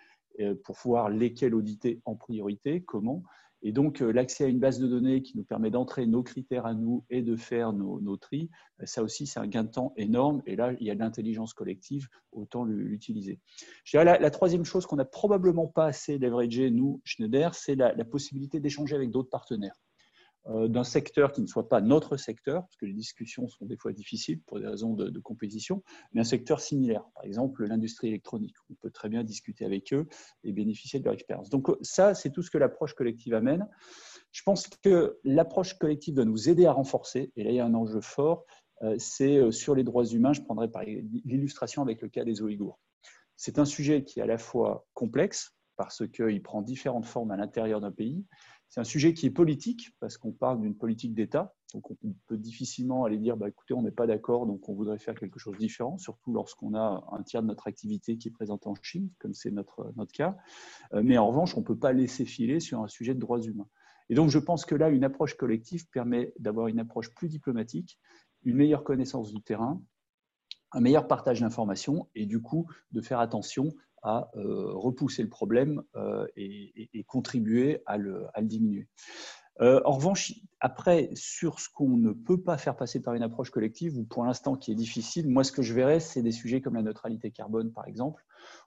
pour voir lesquels auditer en priorité, comment. Et donc, euh, l'accès à une base de données qui nous permet d'entrer nos critères à nous et de faire nos, nos tris, euh, ça aussi, c'est un gain de temps énorme. Et là, il y a de l'intelligence collective, autant l'utiliser. La, troisième chose qu'on n'a probablement pas assez leveragé, nous, Schneider, c'est la possibilité d'échanger avec d'autres partenaires. Euh, d'un secteur qui ne soit pas notre secteur, parce que les discussions sont des fois difficiles pour des raisons de, compétition, mais un secteur similaire, par exemple l'industrie électronique. On peut très bien discuter avec eux et bénéficier de leur expérience. Donc ça, c'est tout ce que l'approche collective amène. Je pense que l'approche collective doit nous aider à renforcer, et là il y a un enjeu fort, euh, c'est euh, sur les droits humains, je prendrai l'illustration avec le cas des Ouïghours. C'est un sujet qui est à la fois complexe, parce qu'il prend différentes formes à l'intérieur d'un pays, c'est un sujet qui est politique, parce qu'on parle d'une politique d'État. Donc, on peut difficilement aller dire bah, écoutez, on n'est pas d'accord, donc on voudrait faire quelque chose de différent, surtout lorsqu'on a un tiers de notre activité qui est présente en Chine, comme c'est notre, notre cas. Euh, mais en revanche, on ne peut pas laisser filer sur un sujet de droits humains. Et donc, je pense que là, une approche collective permet d'avoir une approche plus diplomatique, une meilleure connaissance du terrain, un meilleur partage d'informations et du coup de faire attention à euh, repousser le problème euh, et, contribuer à le, diminuer. Euh, en revanche, après, sur ce qu'on ne peut pas faire passer par une approche collective, ou pour l'instant qui est difficile, moi ce que je verrais, c'est des sujets comme la neutralité carbone, par exemple,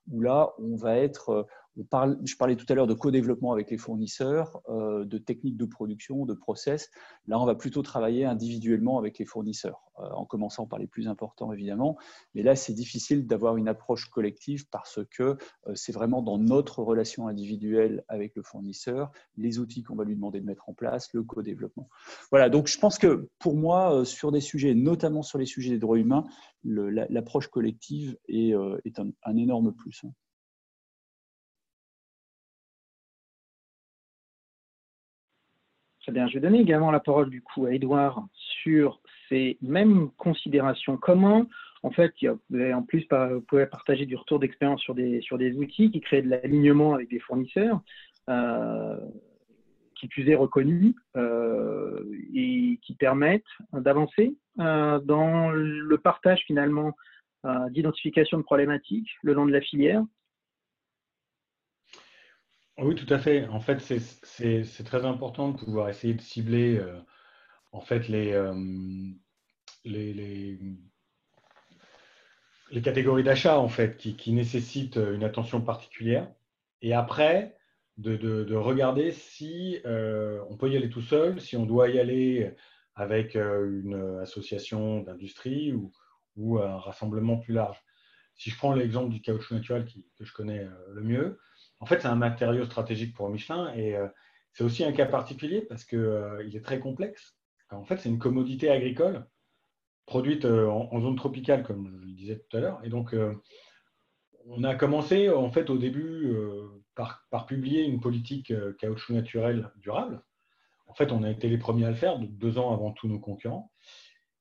où là, on va être, je parlais tout à l'heure de co-développement avec les fournisseurs, euh, de techniques de production, de process. Là, on va plutôt travailler individuellement avec les fournisseurs, euh, en commençant par les plus importants, évidemment. Mais là, c'est difficile d'avoir une approche collective parce que euh, c'est vraiment dans notre relation individuelle avec le fournisseur, les outils qu'on va lui demander de mettre en place, le co-développement. Voilà, donc je pense que pour moi, sur des sujets, notamment sur les sujets des droits humains, l'approche collective est, un, un énorme plus. Hein. Très bien. Je vais donner également la parole du coup à Edouard sur ces mêmes considérations. Comment, en fait, vous en plus vous pouvez partager du retour d'expérience sur des, sur des outils qui créent de l'alignement avec des fournisseurs, euh, qui plus est reconnus euh, et qui permettent d'avancer euh, dans le partage finalement d'identification de problématiques le long de la filière oui, tout à fait. En fait, c'est très important de pouvoir essayer de cibler euh, en fait euh, les, les, les, catégories d'achat en fait qui, nécessitent une attention particulière. Et après, de, de, regarder si euh, on peut y aller tout seul, si on doit y aller avec une association d'industrie ou, un rassemblement plus large. Si je prends l'exemple du caoutchouc naturel que je connais le mieux, en fait, c'est un matériau stratégique pour Michelin et euh, c'est aussi un cas particulier parce qu'il euh, est très complexe. En fait, c'est une commodité agricole produite euh, en, zone tropicale, comme je le disais tout à l'heure. Et donc, on a commencé en fait au début par, publier une politique caoutchouc naturel durable. En fait, on a été les premiers à le faire, deux ans avant tous nos concurrents.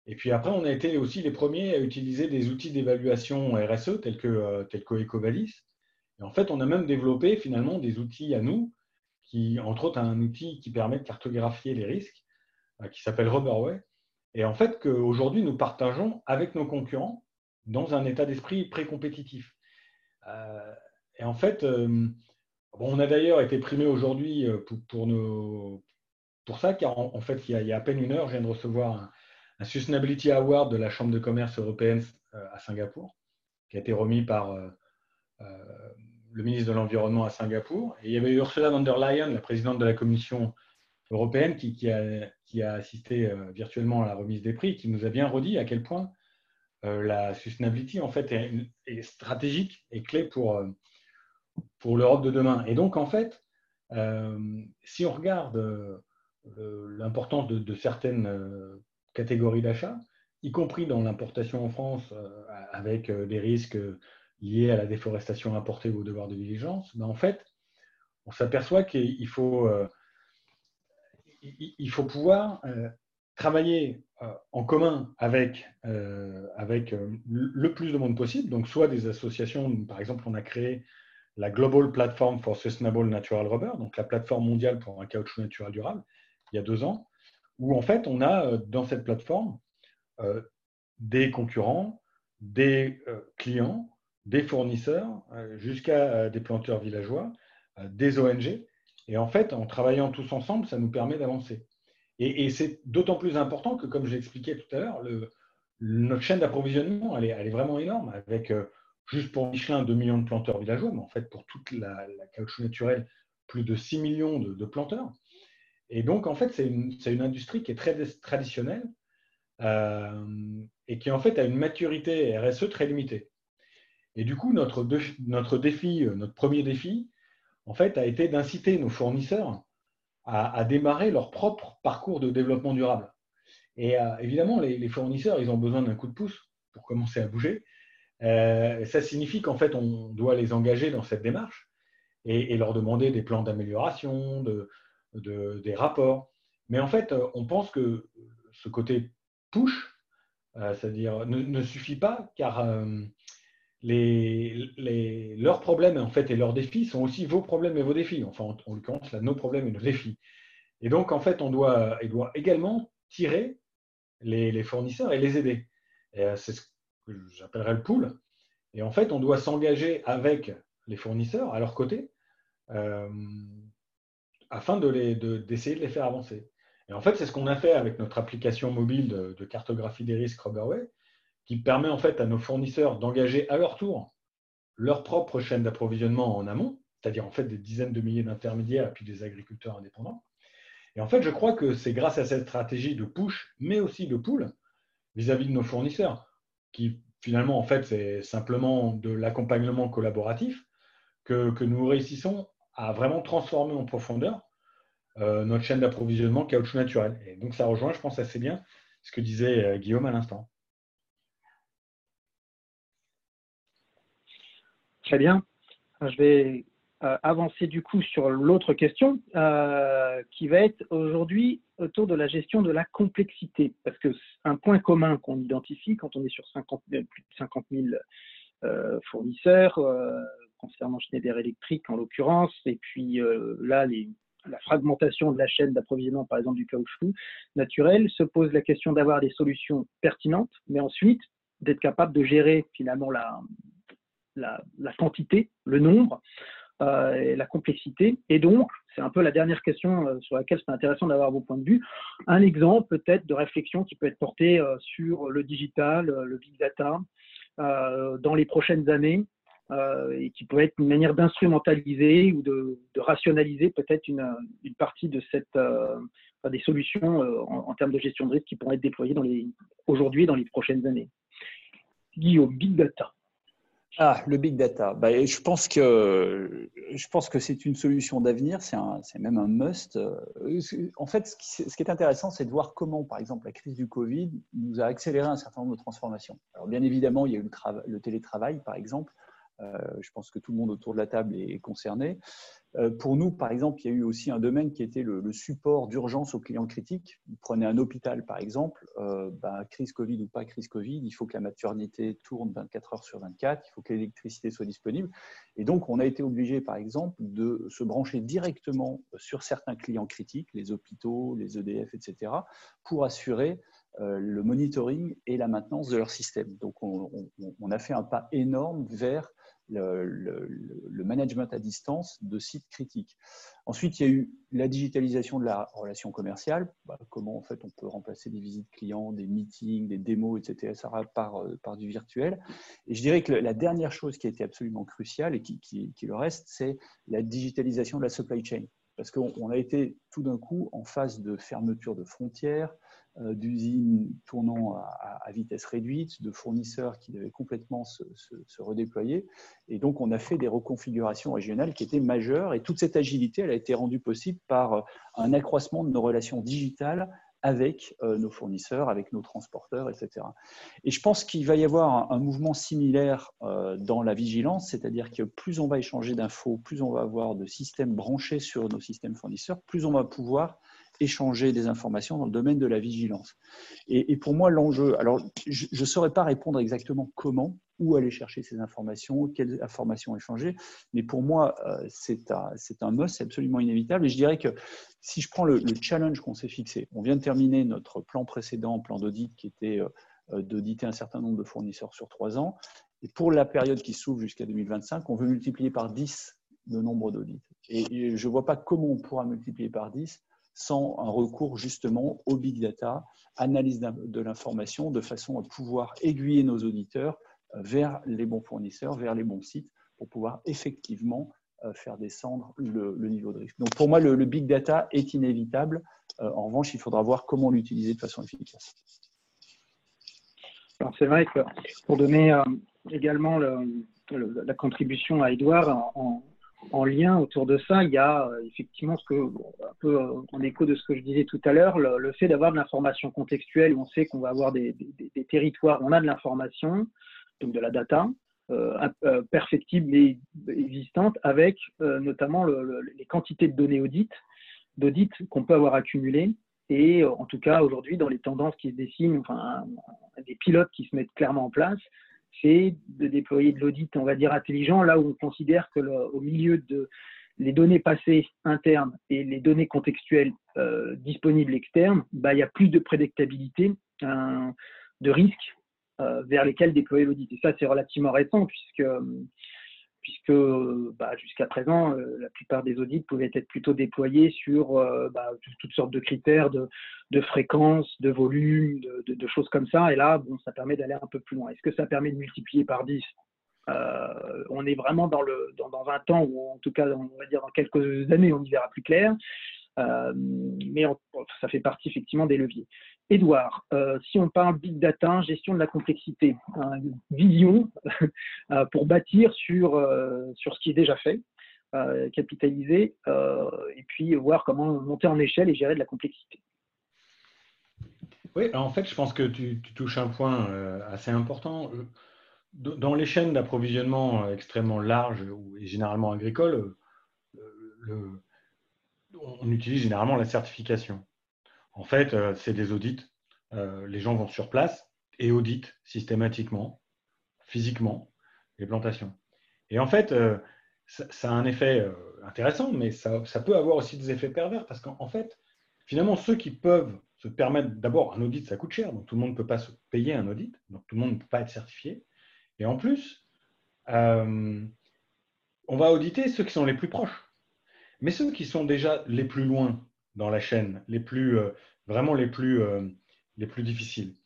Et puis après, on a été aussi les premiers à utiliser des outils d'évaluation RSE tels que, tels que EcoValis, et en fait, on a même développé finalement des outils à nous, qui, entre autres, un outil qui permet de cartographier les risques, euh, qui s'appelle Rubberway. Et en fait, qu'aujourd'hui, nous partageons avec nos concurrents dans un état d'esprit pré-compétitif. Euh, et en fait, euh, on a d'ailleurs été primé aujourd'hui pour, pour, ça, car en, fait, il y, a, à peine une heure, je viens de recevoir un, Sustainability Award de la Chambre de commerce européenne à Singapour, qui a été remis par le ministre de l'Environnement à Singapour. Et il y avait Ursula von der Leyen, la présidente de la Commission européenne, qui, a, assisté euh, virtuellement à la remise des prix, qui nous a bien redit à quel point euh, la sustainability en fait est, stratégique et clé pour, euh, pour l'Europe de demain. Et donc en fait, si on regarde l'importance de, certaines catégories d'achat, y compris dans l'importation en France, avec des risques liées à la déforestation importée ou au devoir de diligence, ben en fait, on s'aperçoit qu'il faut, euh, il faut pouvoir euh, travailler en commun avec, avec le plus de monde possible, donc soit des associations, par exemple, on a créé la Global Platform for Sustainable Natural Rubber, donc la plateforme mondiale pour un caoutchouc naturel durable, il y a deux ans, où en fait on a dans cette plateforme des concurrents, des clients, des fournisseurs, jusqu'à des planteurs villageois, des ONG. Et en fait, en travaillant tous ensemble, ça nous permet d'avancer. Et, c'est d'autant plus important que, comme j'ai expliqué tout à l'heure, notre chaîne d'approvisionnement, elle est, vraiment énorme, avec euh, juste pour Michelin 2 millions de planteurs villageois, mais en fait pour toute la, caoutchouc naturel, plus de 6 millions de, planteurs. Et donc, en fait, c'est une, industrie qui est très traditionnelle euh, et qui, en fait, a une maturité RSE très limitée. Et du coup, notre, notre défi, euh, notre premier défi, en fait, a été d'inciter nos fournisseurs à, démarrer leur propre parcours de développement durable. Et euh, évidemment, les, fournisseurs, ils ont besoin d'un coup de pouce pour commencer à bouger. Euh, ça signifie qu'en fait, on doit les engager dans cette démarche et, leur demander des plans d'amélioration, de, des rapports. Mais en fait, on pense que ce côté push, euh, c'est-à-dire ne, suffit pas, car leurs problèmes et leurs défis sont aussi vos problèmes et vos défis. Enfin, en, en l'occurrence, nos problèmes et nos défis. Et donc, en fait, on doit, également tirer les, fournisseurs et les aider. Euh, c'est ce que j'appellerais le pool. Et en fait, on doit s'engager avec les fournisseurs à leur côté euh, afin d'essayer de, de, les faire avancer. Et en fait, c'est ce qu'on a fait avec notre application mobile de, de cartographie des risques Rubberway, qui permet en fait à nos fournisseurs d'engager à leur tour leur propre chaîne d'approvisionnement en amont, c'est-à-dire en fait des dizaines de milliers d'intermédiaires et puis des agriculteurs indépendants. Et en fait, je crois que c'est grâce à cette stratégie de push, mais aussi de pull vis-à-vis de nos fournisseurs, qui finalement, en fait, c'est simplement de l'accompagnement collaboratif, que, nous réussissons à vraiment transformer en profondeur euh, notre chaîne d'approvisionnement caoutchouc naturel. Et donc, ça rejoint, je pense, assez bien ce que disait euh, Guillaume à l'instant. Très bien. Je vais euh, avancer du coup sur l'autre question euh, qui va être aujourd'hui autour de la gestion de la complexité. Parce que un point commun qu'on identifie quand on est sur 50, plus de 50 000 euh, fournisseurs, concernant Schneider Electric en l'occurrence, et puis là, la fragmentation de la chaîne d'approvisionnement, par exemple du caoutchouc naturel, se pose la question d'avoir des solutions pertinentes, mais ensuite d'être capable de gérer finalement la, la, quantité, le nombre, euh, et la complexité. Et donc, c'est un peu la dernière question euh, sur laquelle c'est intéressant d'avoir vos points de vue. Un exemple peut-être de réflexion qui peut être porté euh, sur le digital, le big data, dans les prochaines années, et qui pourrait être une manière d'instrumentaliser ou de, rationaliser peut-être une, partie de cette, des solutions en, en, termes de gestion de risque qui pourraient être déployées aujourd'hui et dans les prochaines années. Guillaume, big data. Ah, le big data. Bah, je pense que je pense que c'est une solution d'avenir. C'est même un must. En fait, ce qui, est intéressant, c'est de voir comment, par exemple, la crise du Covid nous a accéléré un certain nombre de transformations. Alors, bien évidemment, il y a eu le télétravail, par exemple. Euh, je pense que tout le monde autour de la table est concerné. Euh, pour nous, par exemple, il y a eu aussi un domaine qui était le, support d'urgence aux clients critiques. Prenez un hôpital, par exemple, euh, bah, crise Covid ou pas crise Covid, il faut que la maternité tourne 24 heures sur 24, il faut que l'électricité soit disponible. Et donc, on a été obligé, par exemple, de se brancher directement sur certains clients critiques, les hôpitaux, les EDF, etc., pour assurer le monitoring et la maintenance de leur système. Donc, on a fait un pas énorme vers le, management à distance de sites critiques. Ensuite, il y a eu la digitalisation de la relation commerciale. Bah, comment en fait on peut remplacer des visites clients, des meetings, des démos, etc. par, euh, par du virtuel. Et je dirais que la dernière chose qui a été absolument cruciale et qui, le reste, c'est la digitalisation de la supply chain. Parce qu'on a été tout d'un coup en phase de fermeture de frontières, d'usines tournant à, vitesse réduite, de fournisseurs qui devaient complètement se, redéployer. Et donc, on a fait des reconfigurations régionales qui étaient majeures. Et toute cette agilité, elle a été rendue possible par un accroissement de nos relations digitales avec euh, nos fournisseurs, avec nos transporteurs, etc. Et je pense qu'il va y avoir un, mouvement similaire euh, dans la vigilance, c'est-à-dire que plus on va échanger d'infos, plus on va avoir de systèmes branchés sur nos systèmes fournisseurs, plus on va pouvoir échanger des informations dans le domaine de la vigilance. Et, pour moi, l'enjeu, alors je ne saurais pas répondre exactement comment, où aller chercher ces informations, quelles informations échanger, mais pour moi, euh, c'est un, un must, c'est absolument inévitable. Et je dirais que si je prends le, challenge qu'on s'est fixé, on vient de terminer notre plan précédent, plan d'audit, qui était euh, d'auditer un certain nombre de fournisseurs sur trois ans. Et pour la période qui s'ouvre jusqu'à 2025, on veut multiplier par 10 le nombre d'audits. Et, je ne vois pas comment on pourra multiplier par 10 sans un recours justement au big data, analyse de l'information, de façon à pouvoir aiguiller nos auditeurs euh, vers les bons fournisseurs, vers les bons sites, pour pouvoir effectivement euh, faire descendre le, niveau de risque. Donc pour moi, le, big data est inévitable. Euh, en revanche, il faudra voir comment l'utiliser de façon efficace. c'est vrai que pour donner également la contribution à Edouard en, en lien autour de ça, il y a euh, effectivement ce que, un peu euh, en écho de ce que je disais tout à l'heure, le, fait d'avoir de l'information contextuelle où on sait qu'on va avoir des, territoires on a de l'information, donc de la data, euh, perfectible et existante, avec notamment les quantités de données audit, d'audit qu'on peut avoir accumulées. Et en tout cas, aujourd'hui, dans les tendances qui se dessinent, enfin, des pilotes qui se mettent clairement en place, c'est de déployer de l'audit, on va dire, intelligent, là où on considère que au milieu de les données passées internes et les données contextuelles euh, disponibles externes, bah, il y a plus de prédictabilité, de risques euh, vers lesquels déployer l'audit. Et ça, c'est relativement récent, puisque puisque bah, jusqu'à présent, euh, la plupart des audits pouvaient être plutôt déployés sur euh, bah, toutes sortes de critères de, fréquence, de volume, de, choses comme ça. Et là, bon, ça permet d'aller un peu plus loin. Est-ce que ça permet de multiplier par 10 euh, On est vraiment dans, le, dans, dans, un temps où, en tout cas, on va dire dans quelques années, on y verra plus clair. Mais ça fait partie effectivement des leviers. Edouard, euh, si on parle big data, gestion de la complexité, vision [LAUGHS] euh, pour bâtir sur, euh, sur ce qui est déjà fait, capitaliser et puis voir comment monter en échelle et gérer de la complexité. Oui, en fait, je pense que tu, touches un point assez important. Dans les chaînes d'approvisionnement extrêmement larges et généralement agricoles, on utilise généralement la certification. En fait, euh, c'est des audits. Euh, les gens vont sur place et auditent systématiquement, physiquement, les plantations. Et en fait, euh, ça, a un effet intéressant, mais ça, peut avoir aussi des effets pervers parce qu'en fait, finalement, ceux qui peuvent se permettre, d'abord, un audit, ça coûte cher, donc tout le monde ne peut pas se payer un audit, donc tout le monde ne peut pas être certifié. Et en plus, on va auditer ceux qui sont les plus proches. Mais ceux qui sont déjà les plus loin, dans la chaîne, les plus, euh, vraiment les plus, euh, les plus difficiles,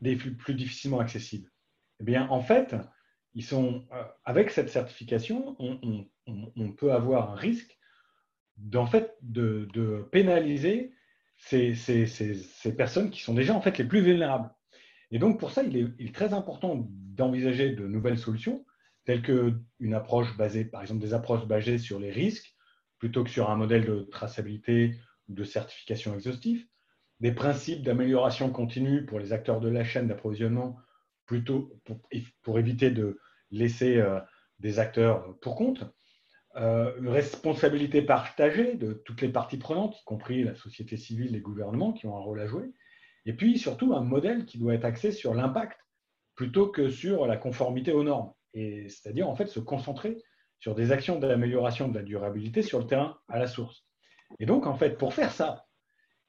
les plus, difficilement accessibles. Eh bien, en fait, ils sont, euh, avec cette certification, on, peut avoir un risque fait, de, pénaliser ces, ces, ces, personnes qui sont déjà en fait les plus vulnérables. Et donc, pour ça, il est, il est très important d'envisager de nouvelles solutions, telles qu'une approche basée, par exemple, des approches basées sur les risques, plutôt que sur un modèle de traçabilité de certification exhaustive, des principes d'amélioration continue pour les acteurs de la chaîne d'approvisionnement, plutôt pour, éviter de laisser euh, des acteurs pour compte, euh, une responsabilité partagée de toutes les parties prenantes, y compris la société civile, les gouvernements qui ont un rôle à jouer, et puis surtout un modèle qui doit être axé sur l'impact plutôt que sur la conformité aux normes, c'est-à-dire en fait se concentrer sur des actions d'amélioration de la durabilité sur le terrain à la source. Et donc, en fait, pour faire ça,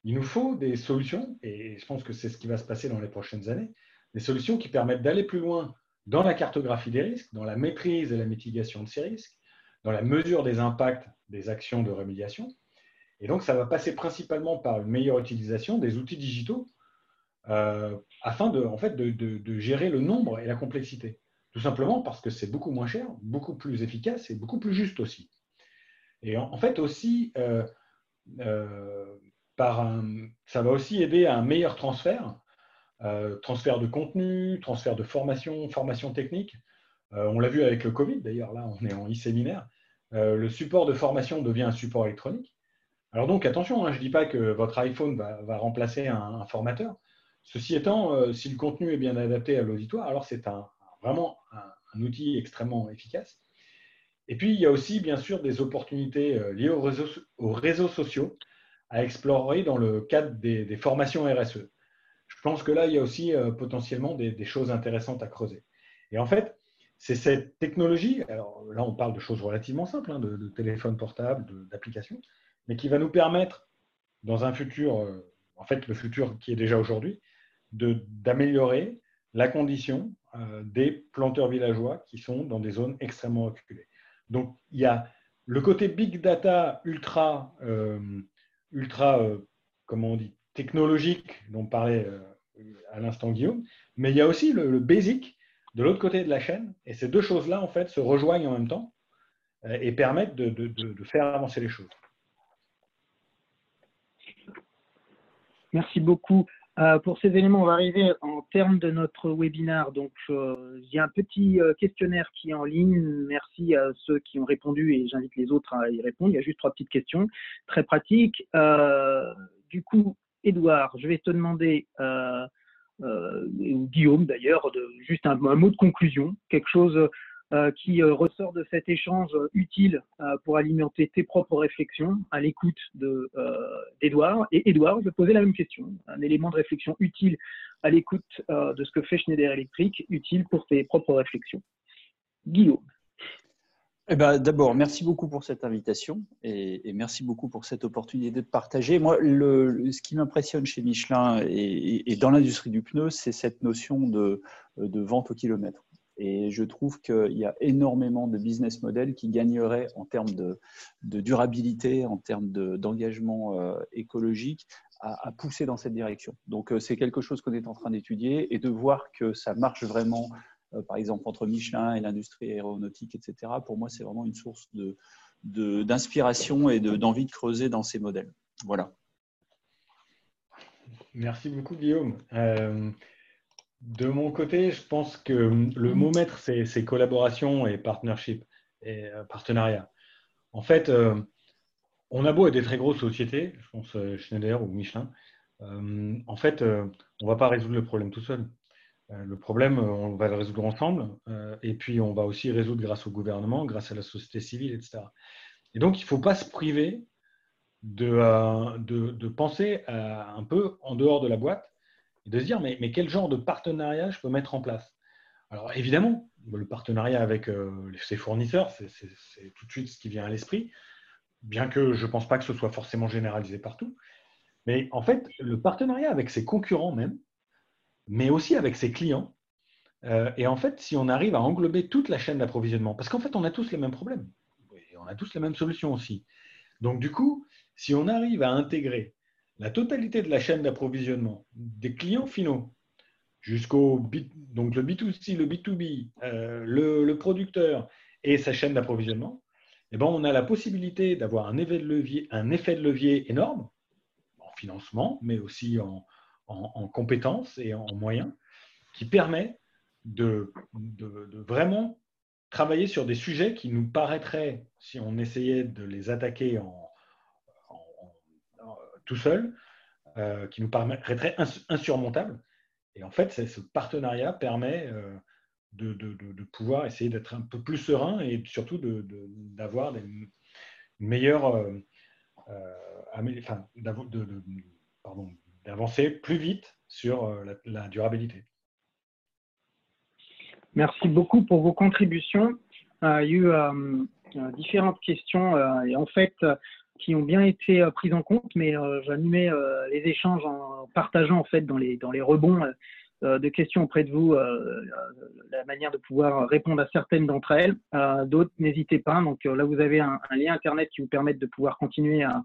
il nous faut des solutions, et je pense que c'est ce qui va se passer dans les prochaines années, des solutions qui permettent d'aller plus loin dans la cartographie des risques, dans la maîtrise et la mitigation de ces risques, dans la mesure des impacts des actions de remédiation. Et donc, ça va passer principalement par une meilleure utilisation des outils digitaux euh, afin de, en fait, de, gérer le nombre et la complexité. Tout simplement parce que c'est beaucoup moins cher, beaucoup plus efficace et beaucoup plus juste aussi. Et en, fait aussi, euh, euh, ça va aussi aider à un meilleur transfert, euh, transfert de contenu, transfert de formation, formation technique. On l'a vu avec le Covid, d'ailleurs, là, on est en e-séminaire. le support de formation devient un support électronique. Alors donc, attention, hein, je ne dis pas que votre iPhone va, remplacer un, formateur. Ceci étant, si le contenu est bien adapté à l'auditoire, alors c'est un, vraiment un, outil extrêmement efficace. Et puis, il y a aussi, bien sûr, des opportunités euh, liées aux réseaux, aux réseaux sociaux à explorer dans le cadre des, formations RSE. Je pense que là, il y a aussi potentiellement des, choses intéressantes à creuser. Et en fait, c'est cette technologie, alors là on parle de choses relativement simples, hein, de, téléphone portable, d'applications, mais qui va nous permettre dans un futur, euh, en fait le futur qui est déjà aujourd'hui, d'améliorer la condition euh, des planteurs villageois qui sont dans des zones extrêmement reculées. Donc il y a le côté big data ultra, euh, ultra comment on dit, technologique dont parlait à l'instant Guillaume, mais il y a aussi le, basic de l'autre côté de la chaîne. Et ces deux choses-là, en fait, se rejoignent en même temps euh, et permettent de, faire avancer les choses. Merci beaucoup. Euh, pour ces éléments, on va arriver en termes de notre webinaire. Donc, euh, a un petit questionnaire qui est en ligne. Merci à ceux qui ont répondu et j'invite les autres à y répondre. Il y a juste trois petites questions très pratiques. du coup, Edouard, je vais te demander euh, ou Guillaume d'ailleurs, juste un, mot de conclusion, quelque chose euh, qui euh, ressort de cet échange utile pour alimenter tes propres réflexions à l'écoute d'Edouard. Et Edouard, je vais poser la même question, un élément de réflexion utile à l'écoute de ce que fait Schneider Electric, utile pour tes propres réflexions. Guillaume. Eh ben, D'abord, merci beaucoup pour cette invitation et, merci beaucoup pour cette opportunité de partager. Moi, le, ce qui m'impressionne chez Michelin et, dans l'industrie du pneu, c'est cette notion de, vente au kilomètre. Et je trouve qu'il y a énormément de business models qui gagneraient en termes de, durabilité, en termes d'engagement euh, écologique, à, pousser dans cette direction. Donc, euh, c'est quelque chose qu'on est en train d'étudier et de voir que ça marche vraiment euh, par exemple entre Michelin et l'industrie aéronautique, etc. Pour moi, c'est vraiment une source d'inspiration et d'envie de, creuser dans ces modèles. Voilà. Merci beaucoup, Guillaume. De mon côté, je pense que le mot maître, c'est collaboration et partnership et euh, partenariat. En fait, on a beau être des très grosses sociétés, je pense Schneider ou Michelin, en fait, on ne va pas résoudre le problème tout seul. Euh, le problème, euh, on va le résoudre ensemble, euh, et puis on va aussi résoudre grâce au gouvernement, grâce à la société civile, etc. Et donc, il ne faut pas se priver de, de, penser un peu en dehors de la boîte et de se dire, mais, mais, quel genre de partenariat je peux mettre en place? Alors, évidemment, le partenariat avec ses fournisseurs, c'est tout de suite ce qui vient à l'esprit, bien que je ne pense pas que ce soit forcément généralisé partout. Mais en fait, le partenariat avec ses concurrents même, mais aussi avec ses clients. Euh, et en fait, si on arrive à englober toute la chaîne d'approvisionnement, parce qu'en fait, on a tous les mêmes problèmes, et on a tous les mêmes solutions aussi. Donc, du coup, si on arrive à intégrer la totalité de la chaîne d'approvisionnement des clients finaux, jusqu'au donc le B2C, le B2B, euh, le, producteur et sa chaîne d'approvisionnement, eh ben, on a la possibilité d'avoir un effet de levier, énorme en financement, mais aussi en, en, compétences et en moyens qui permet de, vraiment travailler sur des sujets qui nous paraîtraient, si on essayait de les attaquer en, tout seul, euh, qui nous paraîtraient insurmontables. Et en fait, ce partenariat permet euh, de, pouvoir essayer d'être un peu plus serein et surtout d'avoir des meilleures, euh, enfin, d'avancer plus vite sur la, durabilité. Merci beaucoup pour vos contributions. Il y a eu différentes questions et en fait qui ont bien été prises en compte, mais j'animais les échanges en partageant en fait dans les, dans les rebonds de questions auprès de vous la manière de pouvoir répondre à certaines d'entre elles. D'autres, n'hésitez pas. Donc là, vous avez un, lien Internet qui vous permet de pouvoir continuer à,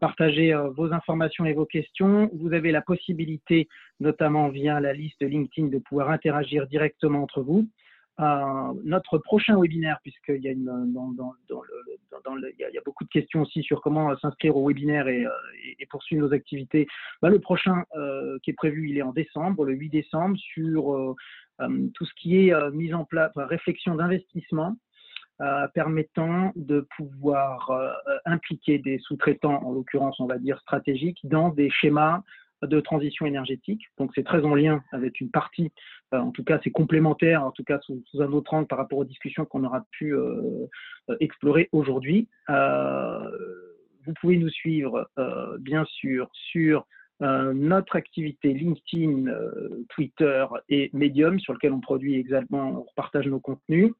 partager euh, vos informations et vos questions. Vous avez la possibilité, notamment via la liste LinkedIn, de pouvoir interagir directement entre vous. Euh, notre prochain webinaire, puisqu'il y, a y beaucoup de questions aussi sur comment euh, s'inscrire au webinaire et, poursuivre nos activités. Bah, le prochain qui est prévu, il est en décembre, le 8 décembre, sur tout ce qui est mise en place, réflexion d'investissement euh, permettant de pouvoir euh, impliquer des sous-traitants, en l'occurrence, on va dire stratégiques, dans des schémas de transition énergétique. Donc, c'est très en lien avec une partie, euh, en tout cas, c'est complémentaire, en tout cas, sous, un autre angle par rapport aux discussions qu'on aura pu explorer aujourd'hui vous pouvez nous suivre, bien sûr, sur notre activité LinkedIn, Twitter et Medium, sur lequel on produit également, on partage nos contenus.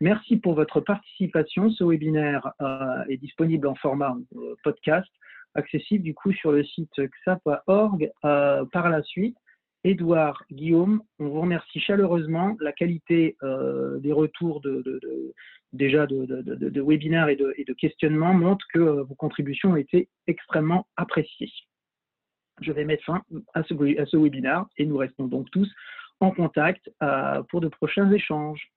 Merci pour votre participation. Ce webinaire est disponible en format podcast, accessible du coup sur le site xap.org par la suite. Edouard, Guillaume, on vous remercie chaleureusement. La qualité euh, des retours de, déjà de, webinaires et de, questionnements montre que euh, vos contributions ont été extrêmement appréciées. Je vais mettre fin à ce, à ce webinaire et nous restons donc tous en contact euh, pour de prochains échanges.